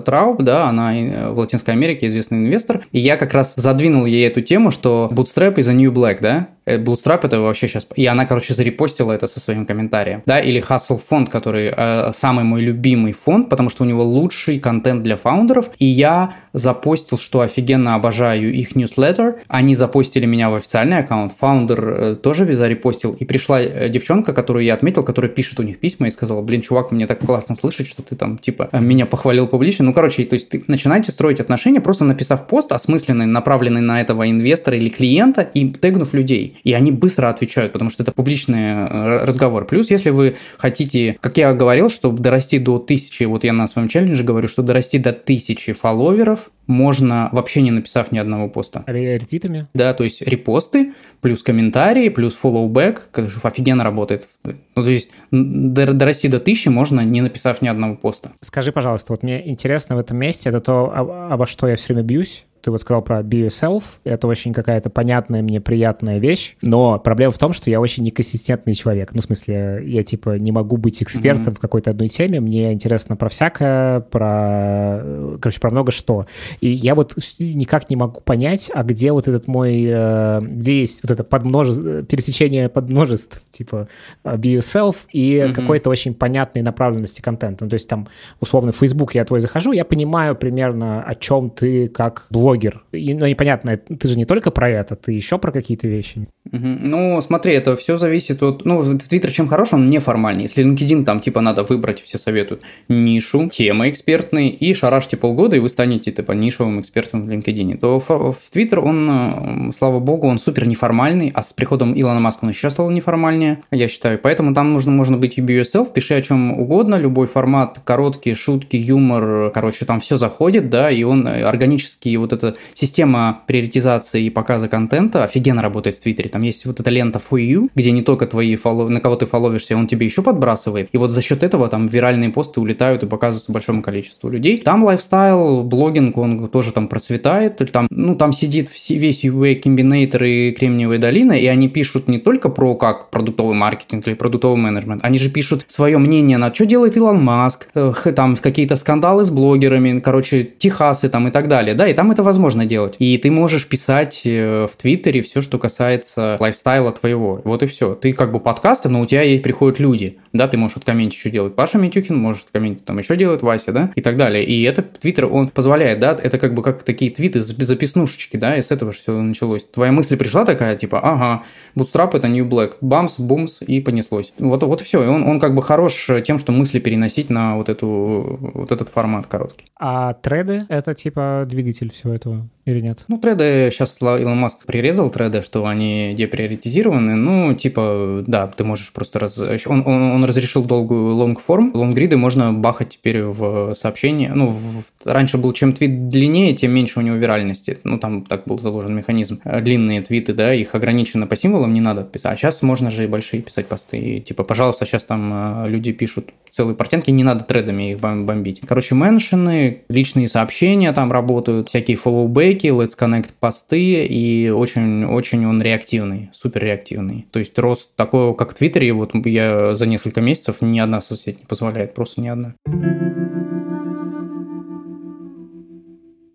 Трауб, да, она в Латинской Америке известный инвестор, и я как раз задвинул задвинул ей эту тему, что Bootstrap is a new black, да? Э, Bootstrap это вообще сейчас... И она, короче, зарепостила это со своим комментарием. Да, или Hustle фонд, который э, самый мой любимый фонд, потому что у него лучший контент для фаундеров. И я запостил, что офигенно обожаю их newsletter. Они запостили меня в официальный аккаунт. Фаундер э, тоже зарепостил. И пришла э, девчонка, которую я отметил, которая пишет у них письма и сказала, блин, чувак, мне так классно слышать, что ты там, типа, меня похвалил публично. Ну, короче, то есть ты начинаете строить отношения, просто написав пост, осмысленный, направленный на этого инвестора или клиента и тегнув людей. И они быстро отвечают, потому что это публичный э, разговор. Плюс, если вы хотите, как я говорил, чтобы дорасти до тысячи, вот я на своем челлендже говорю, что дорасти до тысячи фолловеров можно вообще не написав ни одного поста. Ретвитами? Да, то есть репосты, плюс комментарии, плюс фоллоубэк, офигенно работает. Ну, то есть дорасти до тысячи можно, не написав ни одного поста. Скажи, пожалуйста, вот мне интересно в этом месте, это то, обо что я все время бьюсь, ты вот сказал про be yourself, это очень какая-то понятная мне приятная вещь, но проблема в том, что я очень неконсистентный человек. Ну, в смысле, я типа не могу быть экспертом mm-hmm. в какой-то одной теме, мне интересно про всякое, про, короче, про много что. И я вот никак не могу понять, а где вот этот мой, э, где есть вот это подмноже... пересечение подмножеств, типа be yourself и mm-hmm. какой-то очень понятной направленности контента. Ну, то есть там, условно, в Facebook я твой захожу, я понимаю примерно, о чем ты как блогер блогер. И, ну, непонятно, ты же не только про это, ты еще про какие-то вещи. Угу. Ну, смотри, это все зависит от... Ну, Твиттер чем хорош, он неформальный. Если LinkedIn там, типа, надо выбрать, все советуют, нишу, темы экспертные, и шарашьте полгода, и вы станете, типа, нишевым экспертом в LinkedIn, то в Твиттер, он, слава богу, он супер неформальный, а с приходом Илона Маска он еще стал неформальнее, я считаю. Поэтому там нужно, можно быть UBUSL, пиши о чем угодно, любой формат, короткие шутки, юмор, короче, там все заходит, да, и он э, органически, вот эта система приоритизации и показа контента офигенно работает в Твиттере. Там есть вот эта лента for you, где не только твои фоллов... на кого ты фолловишься, он тебе еще подбрасывает. И вот за счет этого там виральные посты улетают и показываются большому количеству людей. Там лайфстайл, блогинг, он тоже там процветает. Там, ну, там сидит весь Y Combinator и Кремниевая долина, и они пишут не только про как продуктовый маркетинг или продуктовый менеджмент, они же пишут свое мнение на что делает Илон Маск, там какие-то скандалы с блогерами, короче, Техасы там и так далее, да, и там это возможно делать. И ты можешь писать э, в Твиттере все, что касается лайфстайла твоего. Вот и все. Ты как бы подкасты, но у тебя есть приходят люди, да, ты можешь откомментить, что делать Паша Митюхин, может откомментить, там еще делает Вася, да, и так далее. И это Твиттер, он позволяет, да, это как бы как такие твиты записнушечки, да, и с этого все началось. Твоя мысль пришла такая, типа, ага, Bootstrap это New Black, бамс, бумс, и понеслось. Вот, вот и все. И он, он как бы хорош тем, что мысли переносить на вот, эту, вот этот формат короткий. А треды — это типа двигатель всего этого? Или нет? Ну, треды, сейчас Илон Маск прирезал треды, что они деприоритизированы, ну, типа, да, ты можешь просто... Раз... Он, он, он разрешил долгую longform, лонгриды можно бахать теперь в сообщение, ну, в... раньше был чем твит длиннее, тем меньше у него виральности, ну, там так был заложен механизм. Длинные твиты, да, их ограничено по символам, не надо писать, а сейчас можно же и большие писать посты, и, типа, пожалуйста, сейчас там э, люди пишут целые портянки, не надо тредами их бомбить. Короче, меншины, личные сообщения там работают, всякие фоллоубеки, фейки, Let's Connect посты, и очень-очень он реактивный, супер реактивный. То есть рост такого, как в Твиттере, вот я за несколько месяцев ни одна соцсеть не позволяет, просто ни одна.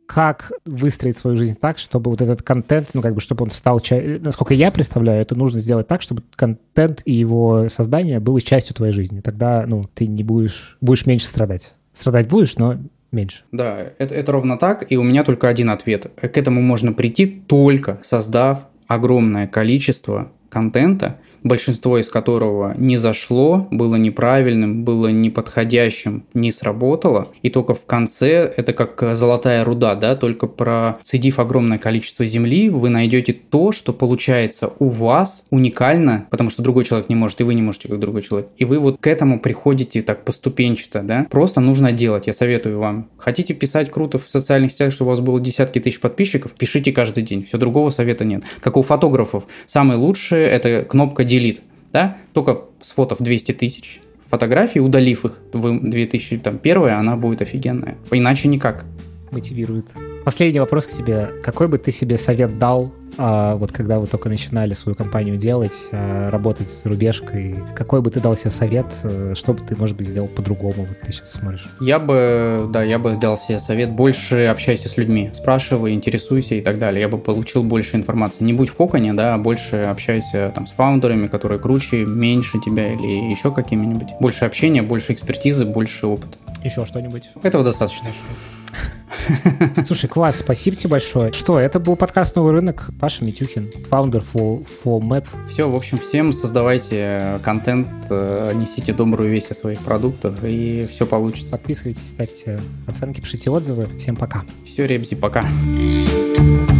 как выстроить свою жизнь так, чтобы вот этот контент, ну, как бы, чтобы он стал... Насколько я представляю, это нужно сделать так, чтобы контент и его создание было частью твоей жизни. Тогда, ну, ты не будешь... Будешь меньше страдать. Страдать будешь, но меньше. Да, это, это ровно так, и у меня только один ответ. К этому можно прийти только создав огромное количество контента, большинство из которого не зашло, было неправильным, было неподходящим, не сработало. И только в конце, это как золотая руда, да, только процедив огромное количество земли, вы найдете то, что получается у вас уникально, потому что другой человек не может, и вы не можете, как другой человек. И вы вот к этому приходите так поступенчато, да. Просто нужно делать, я советую вам. Хотите писать круто в социальных сетях, чтобы у вас было десятки тысяч подписчиков, пишите каждый день. Все, другого совета нет. Как у фотографов. Самое лучшее – это кнопка delete, да, только с фото в 200 тысяч фотографий, удалив их в 2001, она будет офигенная. Иначе никак. Мотивирует. Последний вопрос к тебе. Какой бы ты себе совет дал а вот когда вы только начинали свою компанию делать, а, работать с рубежкой, какой бы ты дал себе совет, э, что бы ты, может быть, сделал по-другому, вот ты сейчас смотришь? Я бы, да, я бы сделал себе совет, больше общайся с людьми, спрашивай, интересуйся и так далее. Я бы получил больше информации. Не будь в коконе, да, а больше общайся там с фаундерами, которые круче, меньше тебя или еще какими-нибудь. Больше общения, больше экспертизы, больше опыта. Еще что-нибудь? Этого достаточно. Слушай, класс, спасибо тебе большое. Что, это был подкаст «Новый рынок». Паша Митюхин, фаундер for, for Map. Все, в общем, всем создавайте контент, э, несите добрую весть о своих продуктах, и все получится. Подписывайтесь, ставьте оценки, пишите отзывы. Всем пока. Все, Ребзи, пока. Пока.